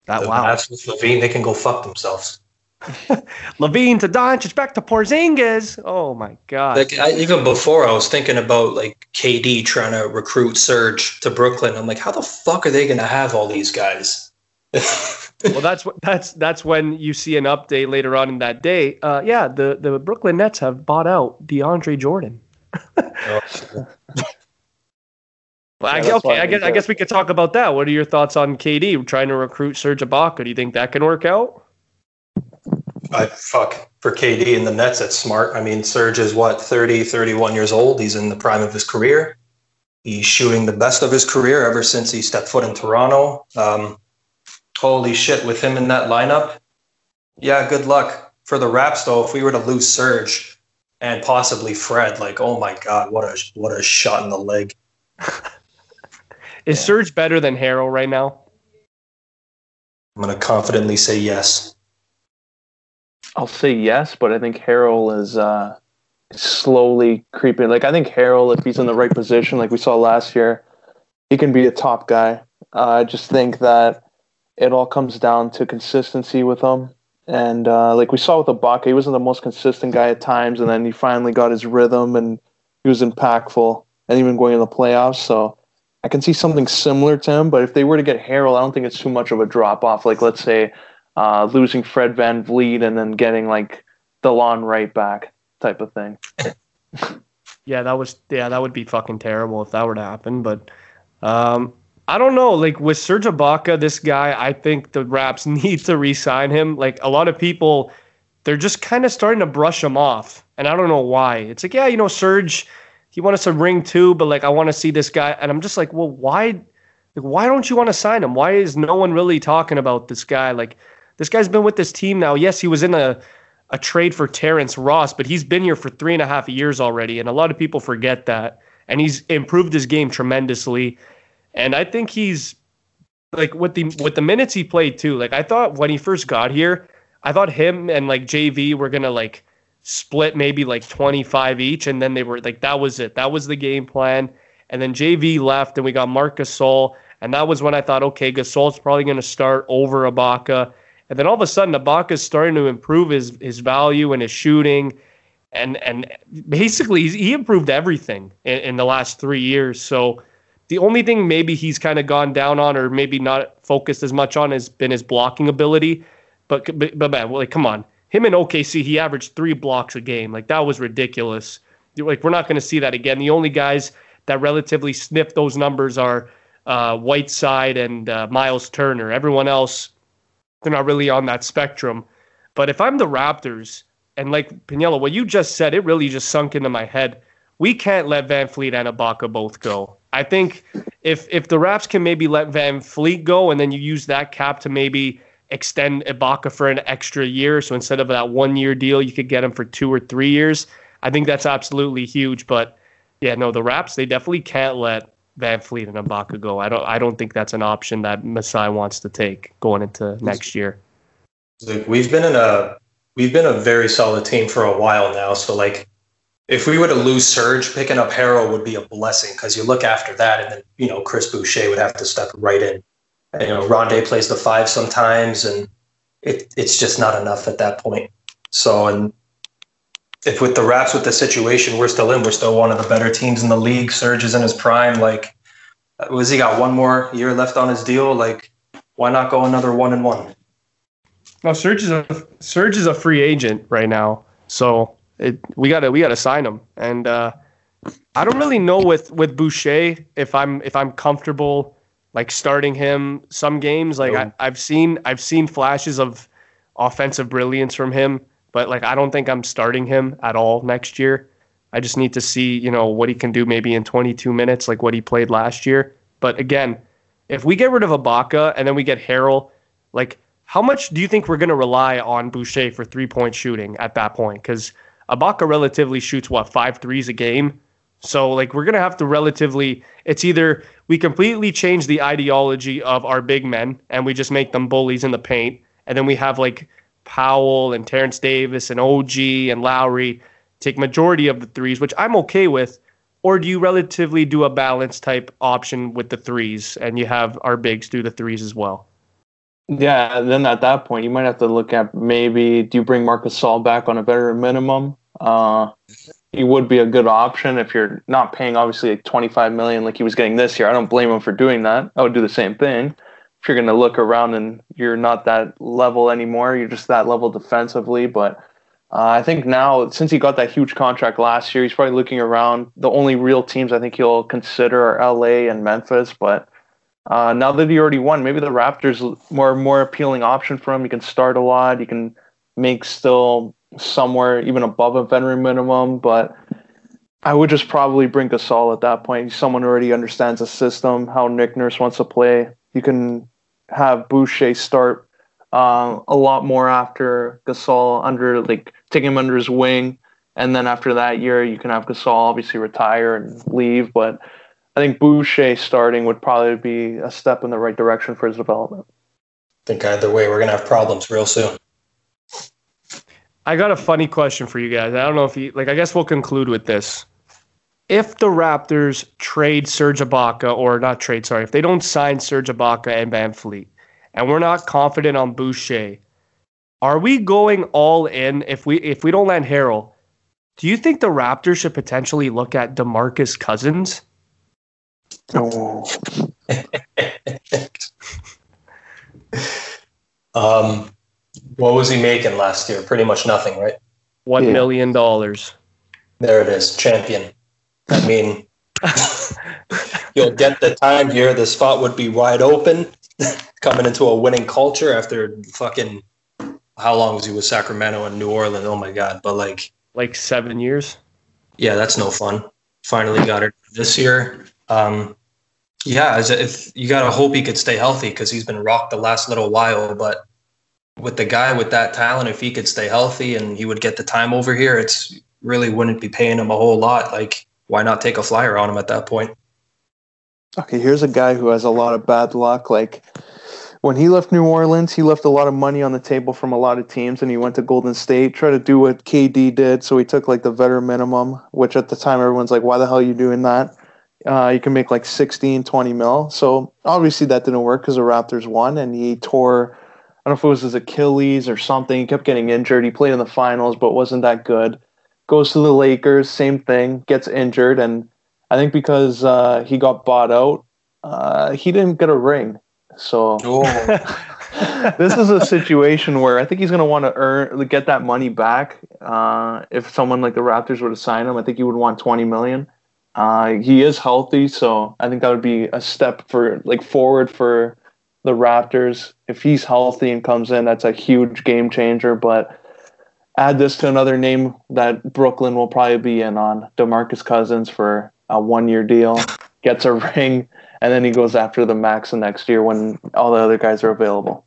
that the wow, Mavs with LaVine, they can go fuck themselves. *laughs* LaVine to Doncic, back to Porzingis. Oh my god! Like I, even before, I was thinking about like KD trying to recruit Serge to Brooklyn. I'm like, how the fuck are they going to have all these guys? *laughs* well, that's what that's that's when you see an update later on in that day. Uh, yeah, the the Brooklyn Nets have bought out DeAndre Jordan. *laughs* well, I, okay, I guess I guess we could talk about that. What are your thoughts on KD trying to recruit Serge Ibaka? Do you think that can work out? I fuck for KD and the Nets. That's smart. I mean, Serge is what 30, 31 years old. He's in the prime of his career. He's shooting the best of his career ever since he stepped foot in Toronto. Um, holy shit, with him in that lineup, yeah, good luck. For the Raps, though, if we were to lose Serge and possibly Fred, like, oh my God, what a what a shot in the leg. *laughs* Is yeah. Serge better than Harrell right now? I'm going to confidently say yes. I'll say yes, but I think Harrell is uh, slowly creeping. Like I think Harrell, if he's in the right position, like we saw last year, he can be a top guy. Uh, I just think that it all comes down to consistency with him. And uh, like we saw with Ibaka, he wasn't the most consistent guy at times, and then he finally got his rhythm and he was impactful, and even going in the playoffs. So I can see something similar to him. But if they were to get Harrell, I don't think it's too much of a drop off. Like let's say uh, losing Fred Van Vleet and then getting like the Delon Wright back type of thing. *laughs* yeah, that was yeah, that would be fucking terrible if that were to happen. But um, I don't know. Like with Serge Ibaka, this guy, I think the Raps *laughs* need to re-sign him. Like a lot of people, they're just kind of starting to brush him off, and I don't know why. It's like, yeah, you know, Serge, he won us a ring too, but like I want to see this guy, and I'm just like, well, why, like, why don't you want to sign him? Why is no one really talking about this guy? Like, this guy's been with this team now. Yes, he was in a a trade for Terrence Ross, but he's been here for three and a half years already, and a lot of people forget that. And he's improved his game tremendously, and I think he's like with the with the minutes he played too. Like I thought when he first got here, I thought him and like JV were gonna like split maybe like 25 each, and then they were like that was it. That was the game plan. And then JV left, and we got Marc Gasol, and that was when I thought, okay, Gasol's probably gonna start over Ibaka. And then all of a sudden, Ibaka's starting to improve his his value and his shooting, and and basically he improved everything in, in the last three years. So the only thing maybe he's kind of gone down on, or maybe not focused as much on, has been his blocking ability. But but, but man, like come on, him in OKC, he averaged three blocks a game. Like that was ridiculous. Like we're not going to see that again. The only guys that relatively sniff those numbers are uh, Whiteside and uh, Miles Turner. Everyone else, they're not really on that spectrum. But if I'm the Raptors, and like Pagniello, what you just said, it really just sunk into my head. We can't let Van Vleet and Ibaka both go. I think if if the Raps can maybe let Van Vleet go, and then you use that cap to maybe extend Ibaka for an extra year. So instead of that one year deal, you could get him for two or three years. I think that's absolutely huge. But yeah, no, the Raps they definitely can't let VanVleet and Ibaka go. I don't I don't think that's an option that Masai wants to take going into next year. We've been in a we've been a very solid team for a while now. So like if we were to lose Serge, picking up Harrell would be a blessing because you look after that, and then you know Chris Boucher would have to step right in you know, Rondae plays the five sometimes, and it, it's just not enough at that point. So, and if with the Raps, with the situation we're still in, we're still one of the better teams in the league. Serge is in his prime. Like, was he got one more year left on his deal? Like, why not go another one and one? No, Serge is a Serge is a free agent right now, so it, we gotta we gotta sign him. And uh, I don't really know with with Boucher if I'm if I'm comfortable like starting him some games. Like I, I've seen I've seen flashes of offensive brilliance from him, but like I don't think I'm starting him at all next year. I just need to see, you know, what he can do maybe in 22 minutes, like what he played last year. But again, if we get rid of Ibaka and then we get Harrell, like how much do you think we're going to rely on Boucher for three point shooting at that point? Because Ibaka relatively shoots what five threes a game. So like we're gonna have to relatively it's either we completely change the ideology of our big men and we just make them bullies in the paint, and then we have like Powell and Terrence Davis and OG and Lowry take majority of the threes, which I'm okay with, or do you relatively do a balance type option with the threes and you have our bigs do the threes as well? Yeah, then at that point you might have to look at maybe do you bring Marcus Gasol back on a better minimum? Uh, he would be a good option if you're not paying obviously like 25 million like he was getting this year. I don't blame him for doing that. I would do the same thing. If you're going to look around and you're not that level anymore, you're just that level defensively. But uh, I think now, since he got that huge contract last year, he's probably looking around. The only real teams I think he'll consider are LA and Memphis. But uh, now that he already won, maybe the Raptors more more appealing option for him. You can start a lot. You can make still somewhere even above a veteran minimum, but I would just probably bring Gasol at that point. Someone who already understands the system, how Nick Nurse wants to play. You can have Boucher start uh, a lot more after Gasol under like taking him under his wing, and then after that year you can have Gasol obviously retire and leave. But I think Boucher starting would probably be a step in the right direction for his development. I think either way we're gonna have problems real soon. I got a funny question for you guys. I don't know if you like. I guess we'll conclude with this. If the Raptors trade Serge Ibaka, or not trade, sorry, if they don't sign Serge Ibaka and VanVleet, and we're not confident on Boucher, are we going all in if we if we don't land Harrell? Do you think the Raptors should potentially look at DeMarcus Cousins? Oh. *laughs* um, what was he making last year? Pretty much nothing, right? One yeah. million dollars. There it is, champion. I mean, you'll get the time here. The spot would be wide open. Coming into a winning culture after fucking how long was he with Sacramento and New Orleans? Oh my god! But like, like seven years. Yeah, that's no fun. finally got it this year. Um, yeah, if you got to hope he could stay healthy because he's been rocked the last little while. But with the guy with that talent, if he could stay healthy and he would get the time over here, it's really wouldn't be paying him a whole lot. Like, why not take a flyer on him at that point? Okay, here's a guy who has a lot of bad luck. Like when he left New Orleans, he left a lot of money on the table from a lot of teams, and he went to Golden State, tried to do what KD did. So he took like the veteran minimum, which at the time everyone's like, "Why the hell are you doing that?" Uh, you can make like 16, 20 mil. So obviously that didn't work because the Raptors won, and he tore. I don't know if it was his Achilles or something. He kept getting injured. He played in the finals, but wasn't that good. Goes to the Lakers, same thing, gets injured, and I think because uh, he got bought out, uh, he didn't get a ring. So oh. *laughs* this is a situation where I think he's going to want to earn get that money back. Uh, if someone like the Raptors were to sign him, I think he would want twenty million. Uh, he is healthy, so I think that would be a step for like forward for the Raptors. If he's healthy and comes in, that's a huge game changer. But add this to another name that Brooklyn will probably be in on DeMarcus Cousins for a one year deal, *laughs* gets a ring, and then he goes after the max the next year when all the other guys are available.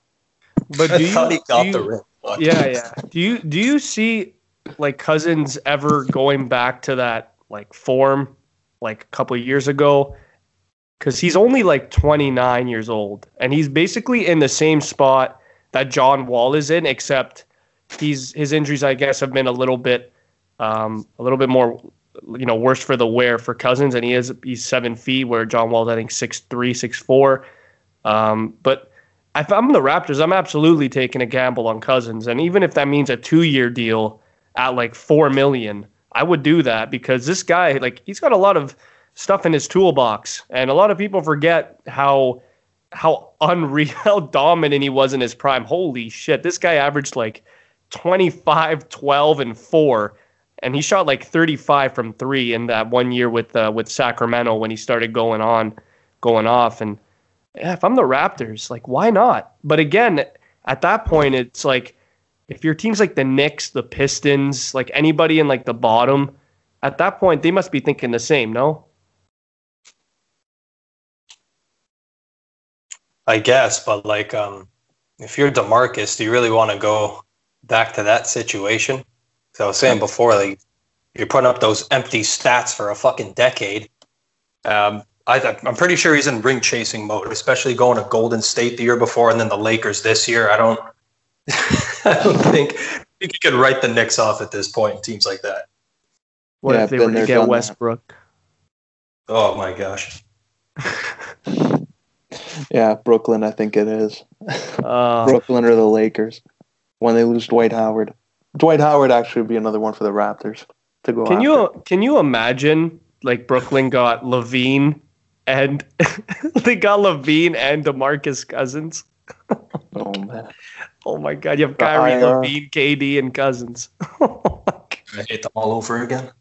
But do *laughs* you, he got you, the ring. Yeah, yeah. Do you do you see like Cousins ever going back to that like form like a couple years ago? Because he's only like 29 years old, and he's basically in the same spot that John Wall is in, except he's his injuries, I guess, have been a little bit um, a little bit more you know worse for the wear for Cousins, and he is he's seven feet, where John Wall's I think six three, six four. Um, but if I'm the Raptors, I'm absolutely taking a gamble on Cousins, and even if that means a two year deal at like four million, I would do that because this guy, like, he's got a lot of stuff in his toolbox, and a lot of people forget how how *laughs* unreal dominant he was in his prime. Holy shit, this guy averaged like 25, 12, and four and he shot like 35 from three in that one year with uh, with Sacramento when he started going on, going off. And yeah, if I'm the Raptors, like why not? But again, at that point, it's like if your team's like the Knicks, the Pistons, like anybody in like the bottom, at that point they must be thinking the same, no? I guess, but like, um, if you're Demarcus, do you really want to go back to that situation? So I was saying before, like you're putting up those empty stats for a fucking decade. Um, I, am pretty sure he's in ring chasing mode, especially going to Golden State the year before and then the Lakers this year. I don't, *laughs* I don't think, I think you could write the Knicks off at this point. Teams like that. What yeah, if they were to get Westbrook? That. Oh my gosh. *laughs* yeah, Brooklyn. I think it is. *laughs* Uh, Brooklyn or the Lakers when they lose Dwight Howard. Dwight Howard actually would be another one for the Raptors to go. Can after. you can you imagine like Brooklyn got LaVine and *laughs* they got LaVine and DeMarcus Cousins? oh man. Oh my god, you have Kyrie, I, uh, KD, and Cousins. *laughs* I hate them all over again.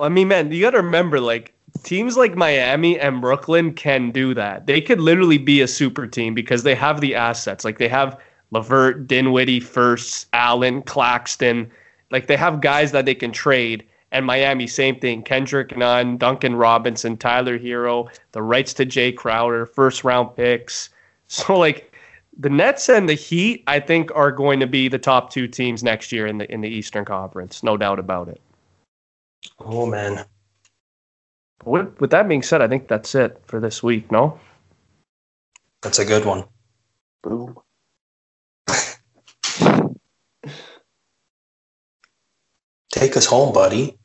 I mean, man, you got to remember, like teams like Miami and Brooklyn can do that. They could literally be a super team because they have the assets. Like they have LeVert, Dinwiddie, First, Allen, Claxton. Like they have guys that they can trade. And Miami, same thing. Kendrick Nunn, Duncan Robinson, Tyler Herro, the rights to Jae Crowder, first round picks. *laughs* So like the Nets and the Heat, I think, are going to be the top two teams next year in the in the Eastern Conference. No doubt about it. Oh man. With, with that being said, I think that's it for this week. No. That's a good one. Boom. Take us home, buddy.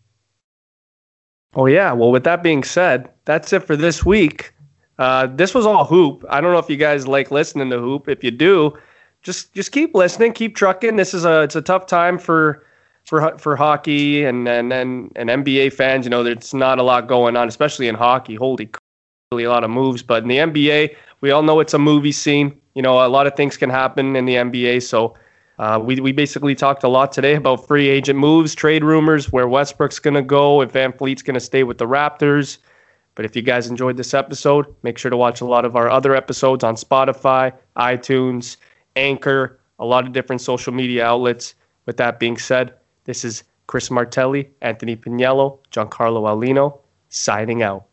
Oh yeah. Well, with that being said, that's it for this week. Uh, this was all hoop. I don't know if you guys like listening to hoop. If you do, just just keep listening, keep trucking. This is a it's a tough time for for for hockey and and and, and NBA fans. You know, there's not a lot going on, especially in hockey. Holy, really a lot of moves. But in the NBA, we all know it's a movie scene. You know, a lot of things can happen in the NBA. So uh, we, we basically talked a lot today about free agent moves, trade rumors, where Westbrook's going to go, if Van Vleet's going to stay with the Raptors. But if you guys enjoyed this episode, make sure to watch a lot of our other episodes on Spotify, iTunes, Anchor, a lot of different social media outlets. With that being said, this is Chris Martelli, Anthony Pagniello, Giancarlo Aulino, signing out.